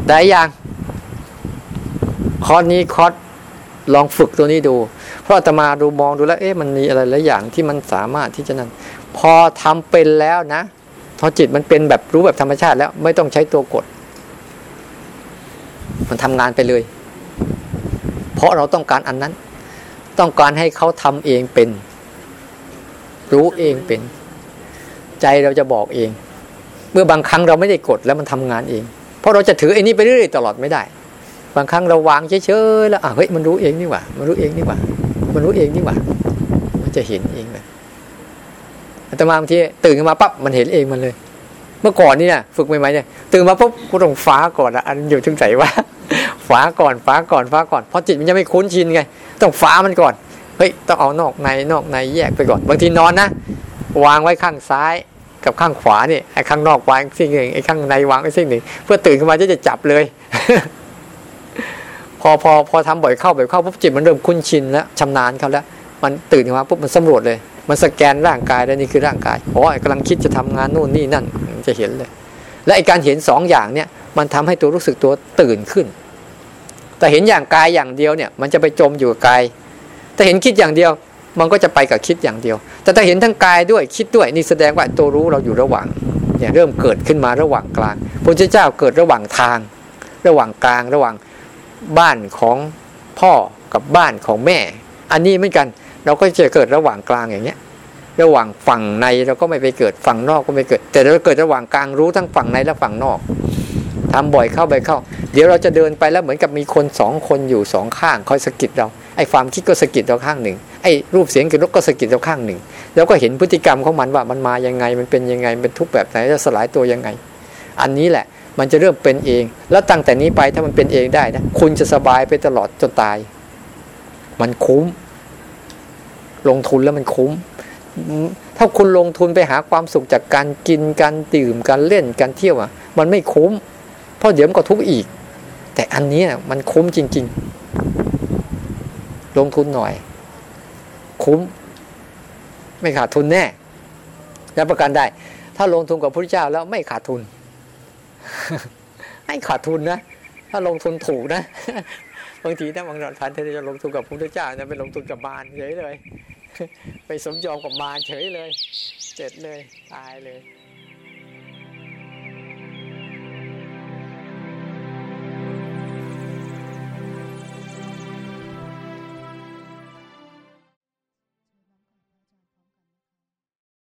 ได้ยังคอร์สนี้คอร์สลองฝึกตัวนี้ดู เพราะอาตมาดูมองดูแล้ว เอ๊ะมันมีอะไรหลายอย่างที่มันสามารถที่จะนั้นพอทำเป็นแล้วนะพอจิตมันเป็นแบบรู้แบบธรรมชาติแล้ว ไม่ต้องใช้ตัวกด มันทำงานไปเลย เพราะเราต้องการอันนั้น ต้องการให้เขาทำเองเป็น รู้เองเป็น ใจเราจะบอกเอง เมื่อบางครั้งเราไม่ได้กดแล้วมันทำงานเอง เพราะเราจะถือไอ้นี้ไปเรื่อยๆตลอดไม่ได้ บางครั้งเราวางเฉยๆแล้วอะเฮ้ยมันรู้เองนี่หว่า มันรู้เองนี่หว่า มันรู้เองนี่หว่า มันจะเห็นเองเลยอาตมาบางทีตื่นขึ้นมาปั๊บมันเห็นเองมันเลย เมื่อก่อนนี่นะฝึกใหม่ๆเนี่ยตื่นมาปุ๊บกูต้องฟ้าก่อนอะอันอยู่ถึงไหนวะฟ้าก่อนฟ้าก่อนฟ้าก่อนเพราะจิตมันยังไม่คุ้นชินไง ต้องฟ้ามันก่อนเฮ้ยต้องเอานอกในนอกในแยกไปก่อน บางทีนอนนะวางไว้ข้างซ้าย กับข้างขวาเนี่ยไอ้ข้างนอกวางสิ่งหนึ่งไอ้ข้างในวางไอ้สิ่งหนึ่ง เพื่อตื่นขึ้นมาจะจะจับเลย พอพอพอทำบ่อยเข้าบ่อยเข้าปุ๊บจิตมันเริ่มคุ้นชินแล้วชำนาญเขาแล้ว มันตื่นขึ้นมาปุ๊บมันสำรวจเลย มันสแกนร่างกายแล้วนี่คือร่างกายอ๋อกำลังคิดจะทำงานนู่นนี่นั่นมันจะเห็นเลย และไอการเห็นสองอย่างเนี่ย มันทำให้ตัวรู้สึกตัวตื่นขึ้น แต่เห็นอย่างกายอย่างเดียวเนี่ย มันจะไปจมอยู่กับกายแต่เห็นคิดอย่างเดียว มันก็จะไปกับคิดอย่างเดียว แต่ถ้าเห็นทั้งกายด้วยคิดด้วยนี่แสดงว่าตัวรู้เราอยู่ระหว่างเนี่ยเริ่มเกิดขึ้นมาระหว่างกลางพระเจ้าเกิดระหว่างทาง ระหว่างกลางระหว่างบ้านของพ่อกับบ้านของแม่ อันนี้เหมือนกัน เราก็จะเกิดระหว่างกลางอย่างเงี้ย ระหว่างฝั่งในเราก็ไม่ไปเกิดฝั่งนอกก็ไม่เกิด แต่เราเกิดระหว่างกลางรู้ทั้งฝั่งในและฝั่งนอกทำบ่อยเข้าไปเข้า เดี๋ยวเราจะเดินไปแล้วเหมือนกับมีคนสองคนอยู่สองข้างคอยสะกิดเรา ไอ้ความคิดก็สะกิดเราข้างหนึ่งไอ้รูปเสียงกลิ่นรสก็สะกิดเราข้างหนึ่งแล้วก็เห็นพฤติกรรมของมันว่ามันมายังไงมันเป็นยังไงเป็นทุกแบบไหนจะสลายตัวยังไง อันนี้แหละมันจะเริ่มเป็นเอง แล้วตั้งแต่นี้ไปถ้ามันเป็นเองได้นะคุณจะสบายไปตลอดจนตาย มันคุ้ม ลงทุนแล้วมันคุ้ม ถ้าคุณลงทุนไปหาความสุขจากการกินการดื่มการเล่นการเที่ยวอะ มันไม่คุ้ม เพราะเดี๋ยวมันก็ทุกข์อีก แต่อันนี้มันคุ้มจริง ๆ ลงทุนหน่อย คุ้ม ไม่ขาดทุนแน่รับประกันได้ ถ้าลงทุนกับพระเจ้าแล้วไม่ขาดทุน ไม่ขาดทุนนะถ้าลงทุนถูกนะบางทีถ้าบางท่านที่จะลงทุนกับพระเจ้าจะไปลงทุนกับบานเฉยเลย ไปสมยอมกับมารเฉยเลยเสร็จเลยตายเลย